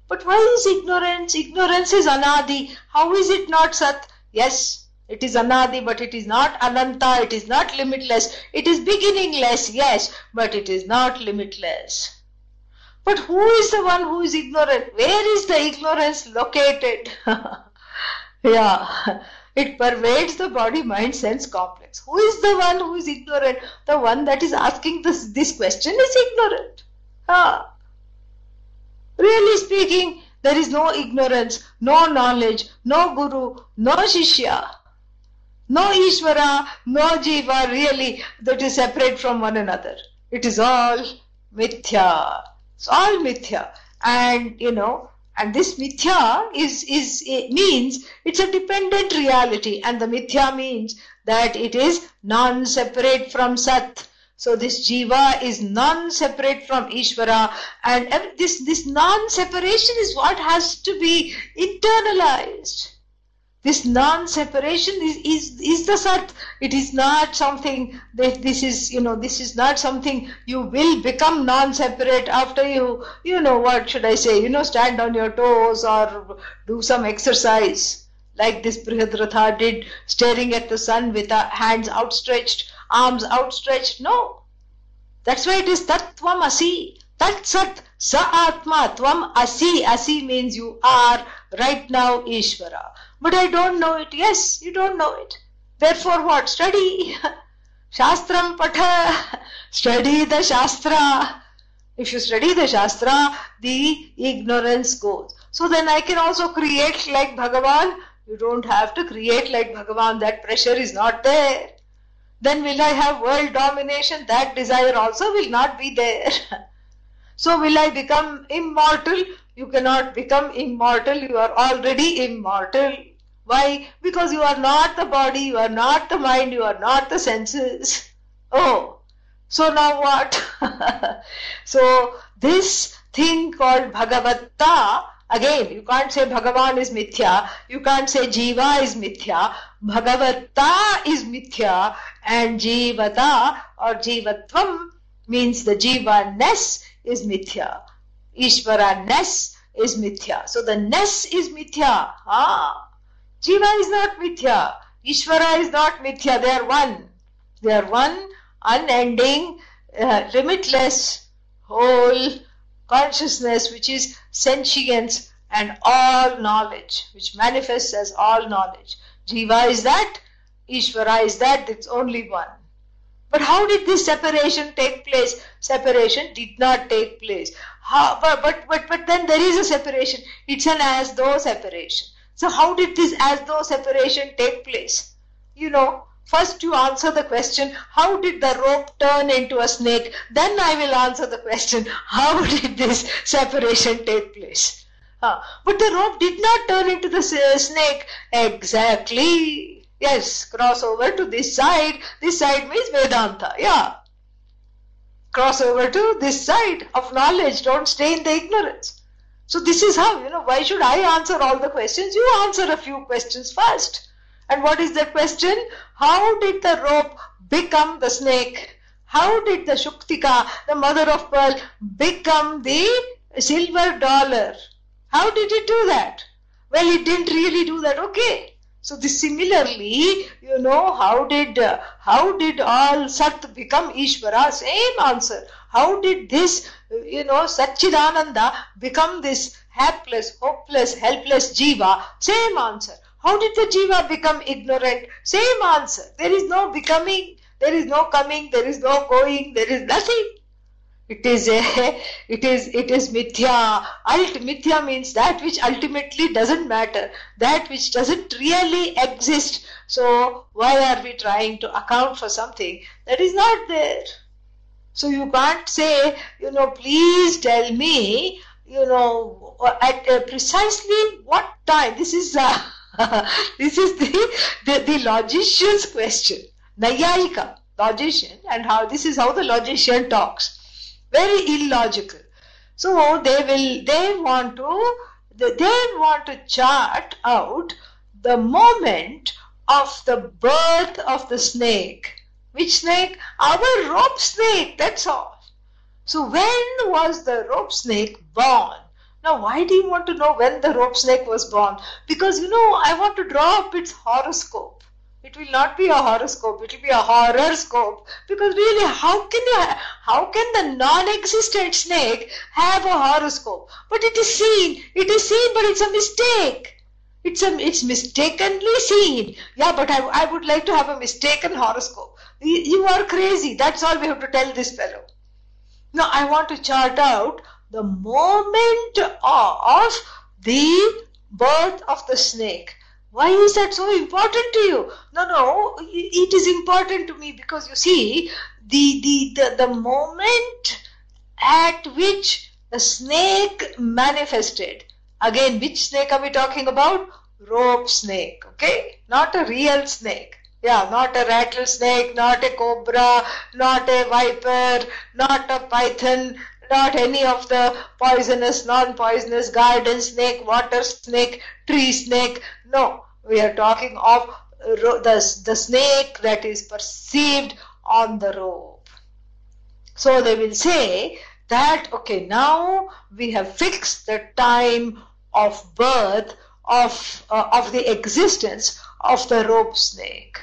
Speaker 1: But why is ignorance? Ignorance is Anadi. How is it not Sat? Yes, it is Anadi, but it is not Ananta, it is not limitless. It is beginningless, yes, but it is not limitless. But who is the one who is ignorant? Where is the ignorance located? *laughs* yeah. It pervades the body mind sense complex. Who is the one who is ignorant? The one that is asking this, this question is ignorant. Ah. Really speaking, there is no ignorance, no knowledge, no guru, no shishya, no Ishvara, no Jiva really that is separate from one another. It is all mithya. It's all mithya. And you know, and this mithya is, is means it's a dependent reality, and the mithya means that it is non-separate from Sat. So this jiva is non-separate from Ishvara, and this this non-separation is what has to be internalized. This non-separation is, is, is the Sat. It is not something that this is, you know, this is not something you will become non-separate after you, you know, what should I say, you know, stand on your toes or do some exercise like this Brihadratha did, staring at the sun with hands outstretched, arms outstretched. No. That's why it is Tattvam Asi. Tat Sat Sa Atma Tvam Asi. Asi means you are right now Ishvara. But I don't know it. Yes, you don't know it. Therefore what? Study. *laughs* Shastram Patha. *laughs* Study the Shastra. If you study the Shastra, the ignorance goes. So then I can also create like Bhagavan. You don't have to create like Bhagavan. That pressure is not there. Then will I have world domination? That desire also will not be there. *laughs* so will I become immortal? You cannot become immortal. You are already immortal. Why? Because you are not the body, you are not the mind, you are not the senses. Oh, so now what? *laughs* so this thing called Bhagavatta, again, you can't say Bhagavan is mithya, you can't say Jiva is mithya, Bhagavatta is mithya, and Jivata or Jivatvam means the Jiva-ness is mithya. Ishvara-ness is mithya. So the ness is mithya. Ah. Jiva is not mithya. Ishvara is not mithya. They are one. They are one unending, uh, limitless, whole consciousness which is sentience and all knowledge, which manifests as all knowledge. Jiva is that, Ishvara is that, it's only one. But how did this separation take place? Separation did not take place. How, but, but, but, but then there is a separation. It's an as though separation. So how did this as though separation take place? You know, first you answer the question, how did the rope turn into a snake? Then I will answer the question, how *laughs* did this separation take place? Uh, but the rope did not turn into the snake. Exactly. Yes, cross over to this side. This side means Vedanta. Yeah. Cross over to this side of knowledge. Don't stay in the ignorance. So this is how, you know, why should I answer all the questions? You answer a few questions first. And what is the question? How did the rope become the snake? How did the Shuktika, the mother of pearl, become the silver dollar? How did it do that? Well, it didn't really do that. Okay. So this similarly, you know, how did uh, how did all Sat become Ishvara? Same answer. How did this, you know, Satchidananda become this hapless, hopeless, helpless jiva? Same answer. How did the jiva become ignorant? Same answer. There is no becoming, there is no coming, there is no going, there is nothing. It is a, *laughs* it is, it is mithya. Ult, mithya means that which ultimately doesn't matter, that which doesn't really exist. So why are we trying to account for something that is not there? So you can't say, you know, please tell me, you know, at precisely what time. This is uh, *laughs* this is the, the the logician's question. Naiyayika, logician, and how this is how the logician talks very illogical. So they will, they want to, they want to chart out the moment of the birth of the snake. Which snake? Our rope snake, that's all. So when was the rope snake born? Now, why do you want to know when the rope snake was born? Because you know, I want to draw up its horoscope. It will not be a horoscope. It will be a horoscope. Because really, how can you, how can the non-existent snake have a horoscope? But it is seen. It is seen, but it's a mistake. It's a, it's mistakenly seen. Yeah, but I, I would like to have a mistaken horoscope. You are crazy. That's all we have to tell this fellow. Now, I want to chart out the moment of the birth of the snake. Why is that so important to you? No, no, it is important to me because you see, the, the, the, the moment at which the snake manifested, again, which snake are we talking about? Rope snake, okay? Not a real snake. Yeah, not a rattlesnake, not a cobra, not a viper, not a python, not any of the poisonous, non-poisonous garden snake, water snake, tree snake. No, we are talking of the, the snake that is perceived on the rope. So they will say that, okay, now we have fixed the time of birth of, uh, of the existence of the rope snake.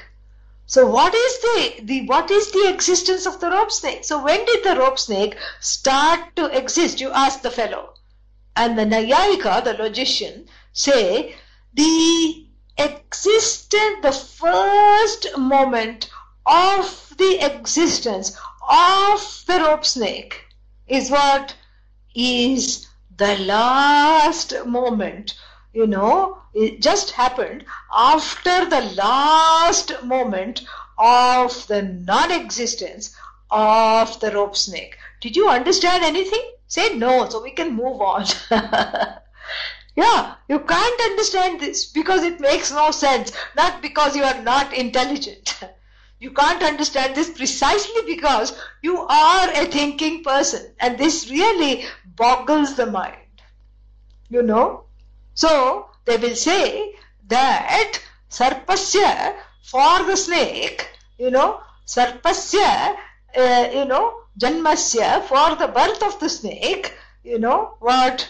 Speaker 1: So what is the, the what is the existence of the rope snake? So when did the rope snake start to exist? You ask the fellow. And the Naiyayika, the logician, say the existed the first moment of the existence of the rope snake is what? Is the last moment you know? It just happened after the last moment of the non-existence of the rope snake. Did you understand anything? Say no so we can move on *laughs* Yeah, you can't understand this because it makes no sense, not because you are not intelligent. *laughs* You can't understand this precisely because you are a thinking person and this really boggles the mind. You know? So, they will say that sarpasya for the snake, you know, sarpasya, uh, you know, janmasya for the birth of the snake, you know, what?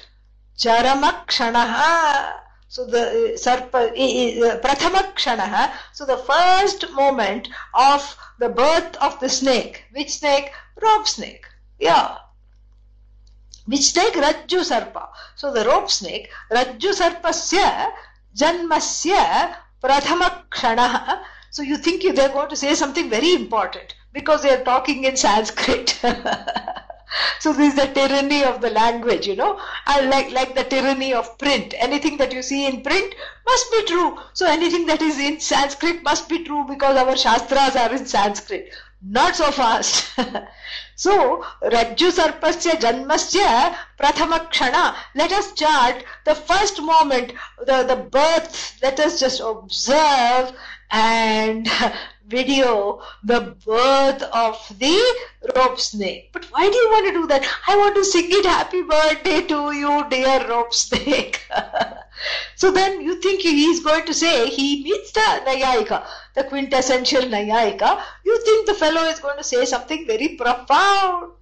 Speaker 1: Charamakshanah. So the uh, sarpa, uh, Prathamakshanah. So the first moment of the birth of the snake. Which snake? Rope snake. Yeah. Which snake? Rajju Sarpa. So the rope snake, Rajju Sarpasya Janmasya Prathamakshanah. So you think they're going to say something very important because they are talking in Sanskrit. *laughs* So this is the tyranny of the language, you know. I like like the tyranny of print. Anything that you see in print must be true. So anything that is in Sanskrit must be true because our shastras are in Sanskrit. Not so fast. *laughs* so Rajju Sarpasya Janmasya Prathamakshana. Let us chart the first moment, the, the birth. Let us just observe and *laughs* video the birth of the rope snake. But why do you want to do that? I want to sing it happy birthday to you, dear rope snake. *laughs* so then you think he is going to say he meets the Naiyayika, the quintessential Naiyayika. You think the fellow is going to say something very profound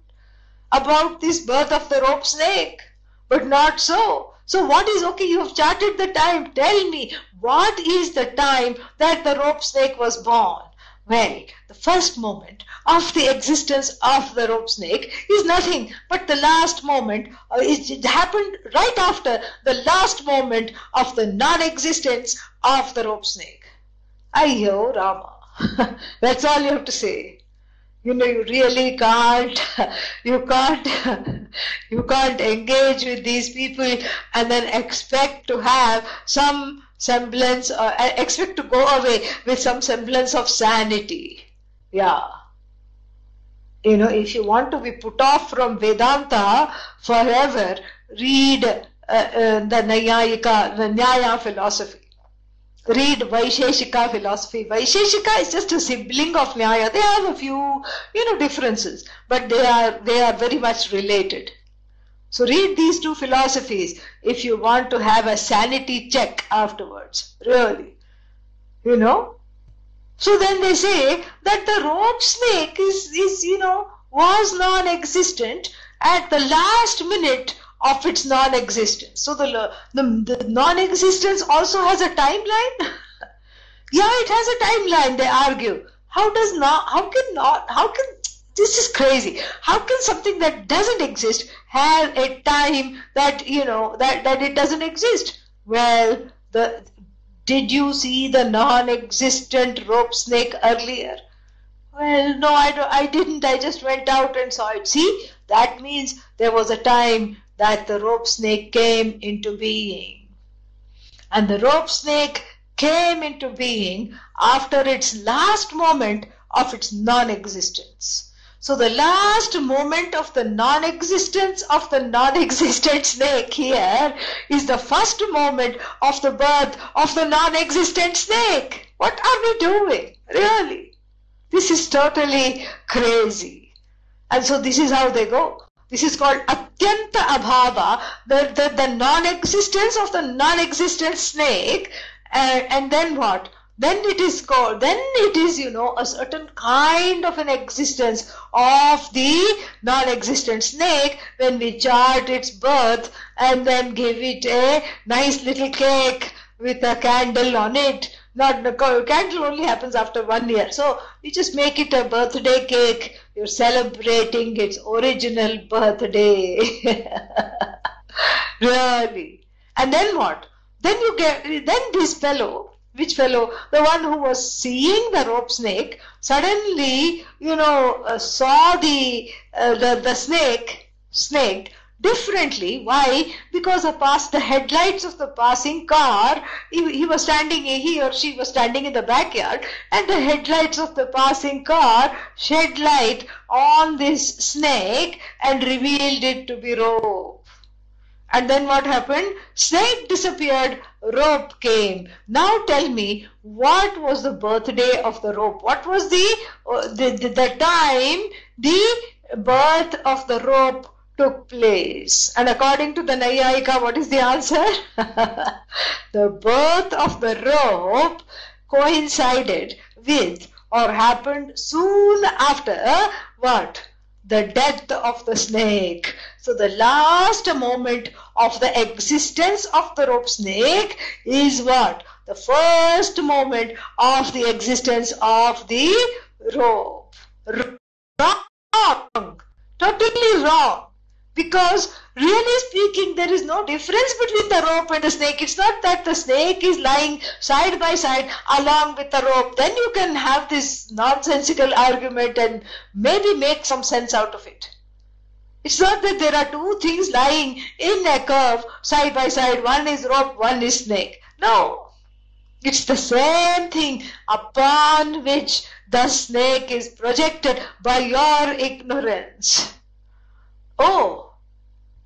Speaker 1: about this birth of the rope snake. But not so. So what is okay? You have charted the time. Tell me what is the time that the rope snake was born? Well, the first moment of the existence of the rope snake is nothing but the last moment. Uh, it happened right after the last moment of the non-existence of the rope snake. Ayyo Rama. *laughs* That's all you have to say you know you really can't *laughs* you can't *laughs* you can't engage with these people and then expect to have some semblance uh, expect to go away with some semblance of sanity yeah you know if you want to be put off from vedanta forever read uh, uh, the naiyayika the nyaya philosophy read Vaisheshika philosophy. Vaisheshika is just a sibling of Nyaya. They have a few, you know, differences, but they are they are very much related. So read these two philosophies if you want to have a sanity check afterwards. Really. You know? So then they say that the rope snake is, is you know, was non-existent at the last minute of its non-existence. So the, the, the non-existence also has a timeline. *laughs* yeah, it has a timeline. They argue. How does not? How can not? How can this is crazy? How can something that doesn't exist have a time that you know that that it doesn't exist? Well, the did you see the non-existent rope snake earlier? Well, no, I, don't, I didn't. I just went out and saw it. See, that means there was a time that the rope snake came into being. And the rope snake came into being after its last moment of its non-existence. So the last moment of the non-existence of the non-existent snake here is the first moment of the birth of the non-existent snake. What are we doing? Really? This is totally crazy. And so this is how they go. This is called Atyanta Abhava, the, the, the non-existence of the non-existent snake. Uh, and then what? Then it is called, then it is, you know, a certain kind of an existence of the non-existent snake when we chart its birth and then give it a nice little cake with a candle on it not candle only happens after one year. So you just make it a birthday cake. You're celebrating its original birthday. *laughs* really. And then what? Then you get then this fellow which fellow the one who was seeing the rope snake suddenly you know uh, saw the, uh, the the snake snaked differently. Why? Because the past the headlights of the passing car, he, he was standing, he or she was standing in the backyard, and the headlights of the passing car shed light on this snake and revealed it to be rope. And then what happened? Snake disappeared, rope came. Now tell me, what was the birthday of the rope? What was the, uh, the, the, the time the birth of the rope took place. And according to the Naiyayika, what is the answer? *laughs* the birth of the rope coincided with or happened soon after what? The death of the snake. So the last moment of the existence of the rope snake is what? The first moment of the existence of the rope. Wrong. Totally wrong. Because really speaking, there is no difference between the rope and the snake. It's not that the snake is lying side by side along with the rope. Then you can have this nonsensical argument and maybe make some sense out of it. It's not that there are two things lying in a curve side by side. One is rope, one is snake. No. It's the same thing upon which the snake is projected by your ignorance. Oh,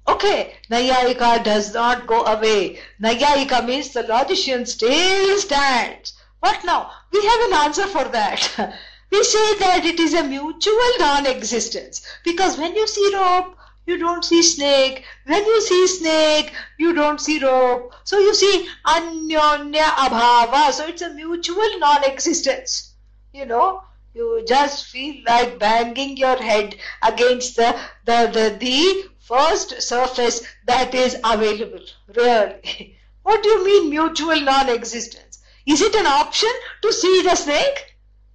Speaker 1: okay, Naiyayika does not go away. Naiyayika means the logician still stands. What now? We have an answer for that. *laughs* we say that it is a mutual non-existence because when you see rope, you don't see snake. When you see snake, you don't see rope. So you see anyonya abhava. So it's a mutual non-existence. You know, you just feel like banging your head against the, the, the, the first surface that is available. Really. *laughs* What do you mean mutual non-existence? Is it an option to see the snake?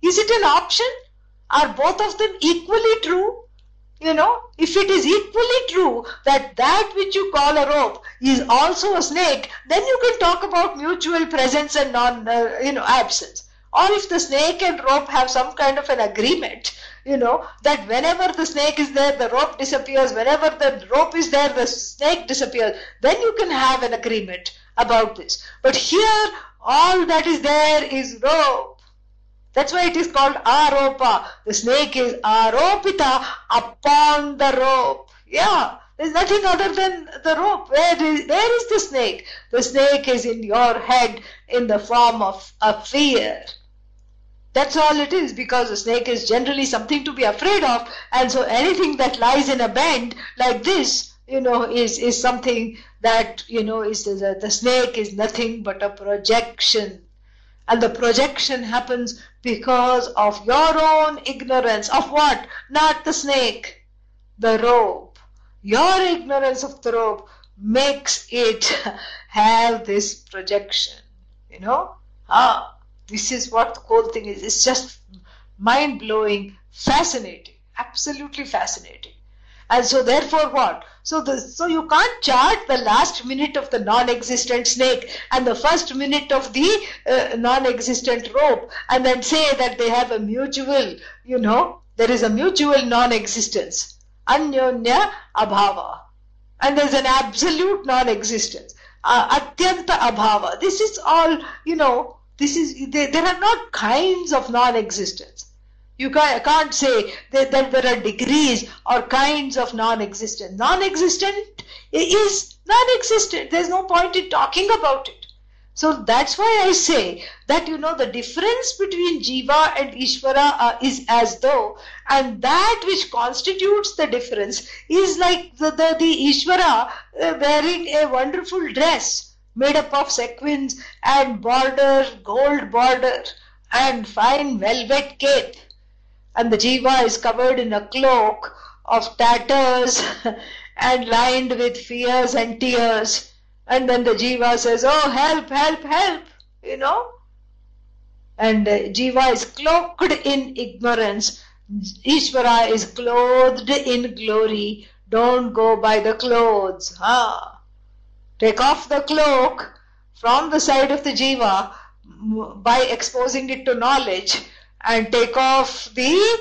Speaker 1: Is it an option? Are both of them equally true? You know, if it is equally true that that which you call a rope is also a snake, then you can talk about mutual presence and non, uh, you know, absence. Or if the snake and rope have some kind of an agreement, you know, that whenever the snake is there, the rope disappears. Whenever the rope is there, the snake disappears. Then you can have an agreement about this. But here, all that is there is rope. That's why it is called aropa. The snake is aropita upon the rope. Yeah, there's nothing other than the rope. Where is, where is the snake? The snake is in your head in the form of a fear. That's all it is because a snake is generally something to be afraid of, and so anything that lies in a bend like this, you know, is is something that you know is the, the snake is nothing but a projection and the projection happens because of your own ignorance of what? Not the snake, the rope. Your ignorance of the rope makes it *laughs* have this projection. You know? Ah, this is what the whole thing is. It's just mind blowing, fascinating, absolutely fascinating. And so therefore what? So the so you can't chart the last minute of the non-existent snake and the first minute of the uh, non-existent rope and then say that they have a mutual, you know, there is a mutual non-existence. Anyonya abhava. And there's an absolute non-existence. Uh, atyanta abhava. This is all, you know, this is, there, there are not kinds of non-existence. You can't say that, that there are degrees or kinds of non-existent. Non-existent is non-existent. There's no point in talking about it. So that's why I say that you know the difference between Jiva and Ishvara uh, is as though, and that which constitutes the difference is like the, the, the Ishvara uh, wearing a wonderful dress made up of sequins and border, gold border, and fine velvet cape and the jiva is covered in a cloak of tatters and lined with fears and tears. And then the jiva says, Oh, help, help, help, you know. And uh, jiva is cloaked in ignorance. Ishvara is clothed in glory. Don't go by the clothes. Huh? Take off the cloak from the side of the jiva by exposing it to knowledge and take off the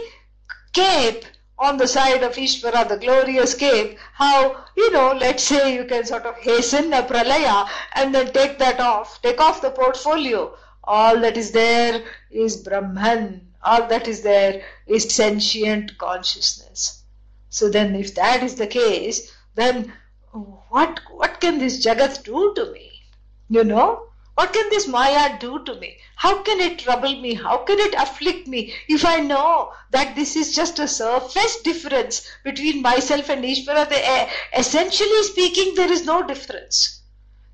Speaker 1: cape on the side of Ishvara, the glorious cape, how, you know, let's say you can sort of hasten a pralaya and then take that off, take off the portfolio. All that is there is Brahman. All that is there is sentient consciousness. So then if that is the case, then what, what can this Jagat do to me? You know? What can this Maya do to me? How can it trouble me? How can it afflict me if I know that this is just a surface difference between myself and Ishvara? The, eh, essentially speaking, there is no difference.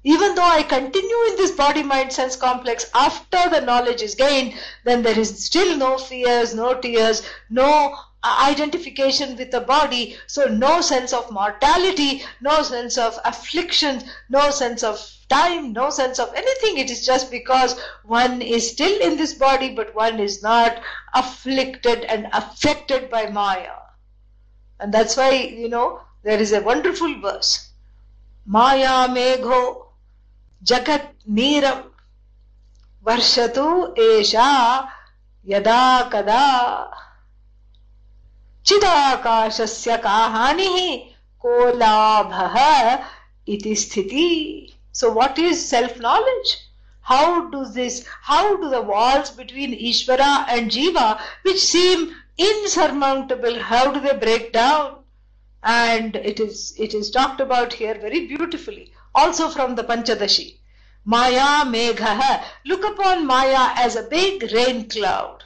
Speaker 1: Even though I continue in this body mind sense complex after the knowledge is gained, then there is still no fears, no tears, no Uh, identification with the body, so no sense of mortality, no sense of affliction, no sense of time, no sense of anything. It is just because one is still in this body, but one is not afflicted and affected by Maya. And that's why, you know, there is a wonderful verse. Maya megho jagat neeram varshatu esha yada kada चिदाकाशस्य का हानिः को लाभः इति स्थिति so what is self-knowledge? How does this, how do the walls between Ishvara and Jiva, which seem insurmountable, how do they break down? And it is, it is talked about here very beautifully, also from the Panchadashi. Maya Megha. Look upon Maya as a big rain cloud.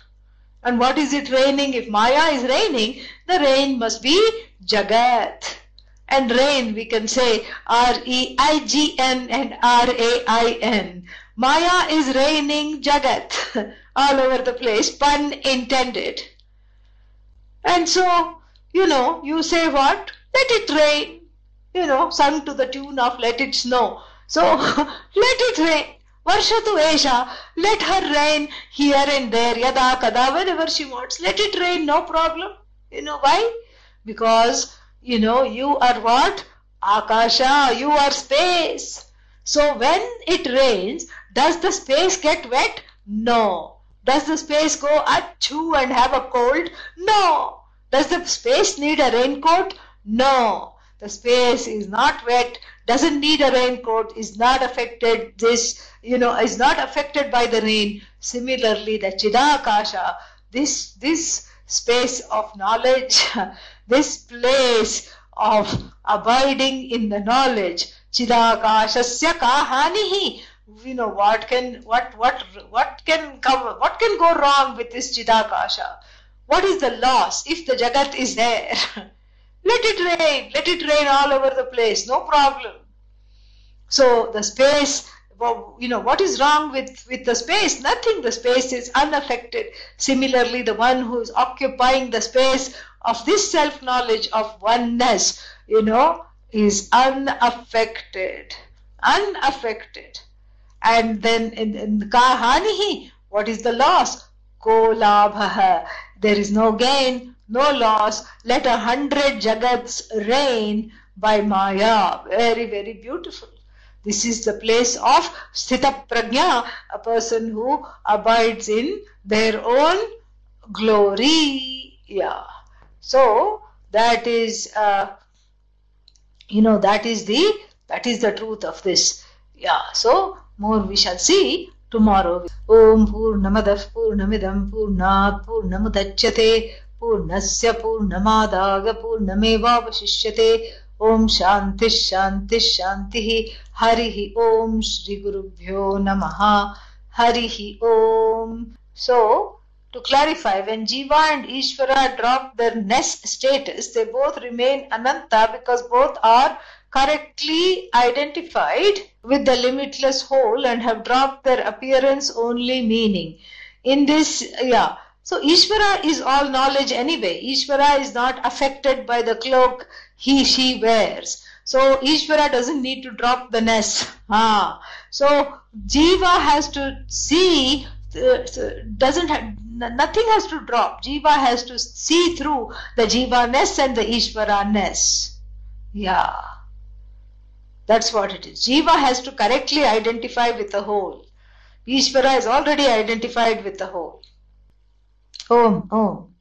Speaker 1: And what is it raining? If Maya is raining, the rain must be Jagat and rain we can say R-E-I-G-N and R-A-I-N. Maya is raining Jagat *laughs* all over the place, pun intended. And so, you know, you say what? Let it rain. You know, sung to the tune of Let It Snow. So, *laughs* let it rain. Varshatu Esha, let her rain here and there, yada kada, whenever she wants. Let it rain, no problem. You know why? Because, you know, you are what? Akasha, you are space. So when it rains, does the space get wet? No. Does the space go achoo and have a cold? No. Does the space need a raincoat? No. The space is not wet, doesn't need a raincoat, is not affected this, you know, is not affected by the rain. Similarly, the Chidakasha, this this space of knowledge, *laughs* this place of abiding in the knowledge, Chidakashasya kahanihi. You know what can what what what can come what can go wrong with this Chidakasha? What is the loss if the Jagat is there? *laughs* let it rain, let it rain all over the place, no problem. So the space, you know, what is wrong with, with the space? Nothing, the space is unaffected. Similarly, the one who is occupying the space of this self knowledge of oneness, you know, is unaffected. Unaffected. And then in, in kahanihi, what is the loss? Ko labhaha. There is no gain, no loss. Let a hundred jagats reign by Maya. Very, very beautiful. This is the place of Sthita Prajna, a person who abides in their own glory. Yeah. So that is, uh, you know, that is the that is the truth of this. Yeah. So more we shall see tomorrow. Om Purnamadah Purnamidam Purnat Purnamudachyate Purnamadaya Purnamevavashishyate Om Shanti Shanti Shanti Harihi Om Shri Gurubhyo Namaha Harihi Om. So, to clarify, when Jiva and Ishvara drop their ness status, they both remain Ananta because both are correctly identified with the limitless whole and have dropped their appearance only meaning. In this, yeah. So Ishvara is all knowledge anyway. Ishvara is not affected by the cloak he, she wears. So Ishvara doesn't need to drop the nest. *laughs* Ah. So Jiva has to see, uh, doesn't have, nothing has to drop. Jiva has to see through the Jiva ness and the Ishvara ness. Yeah. That's what it is. Jiva has to correctly identify with the whole. Ishvara is already identified with the whole. Om, Om.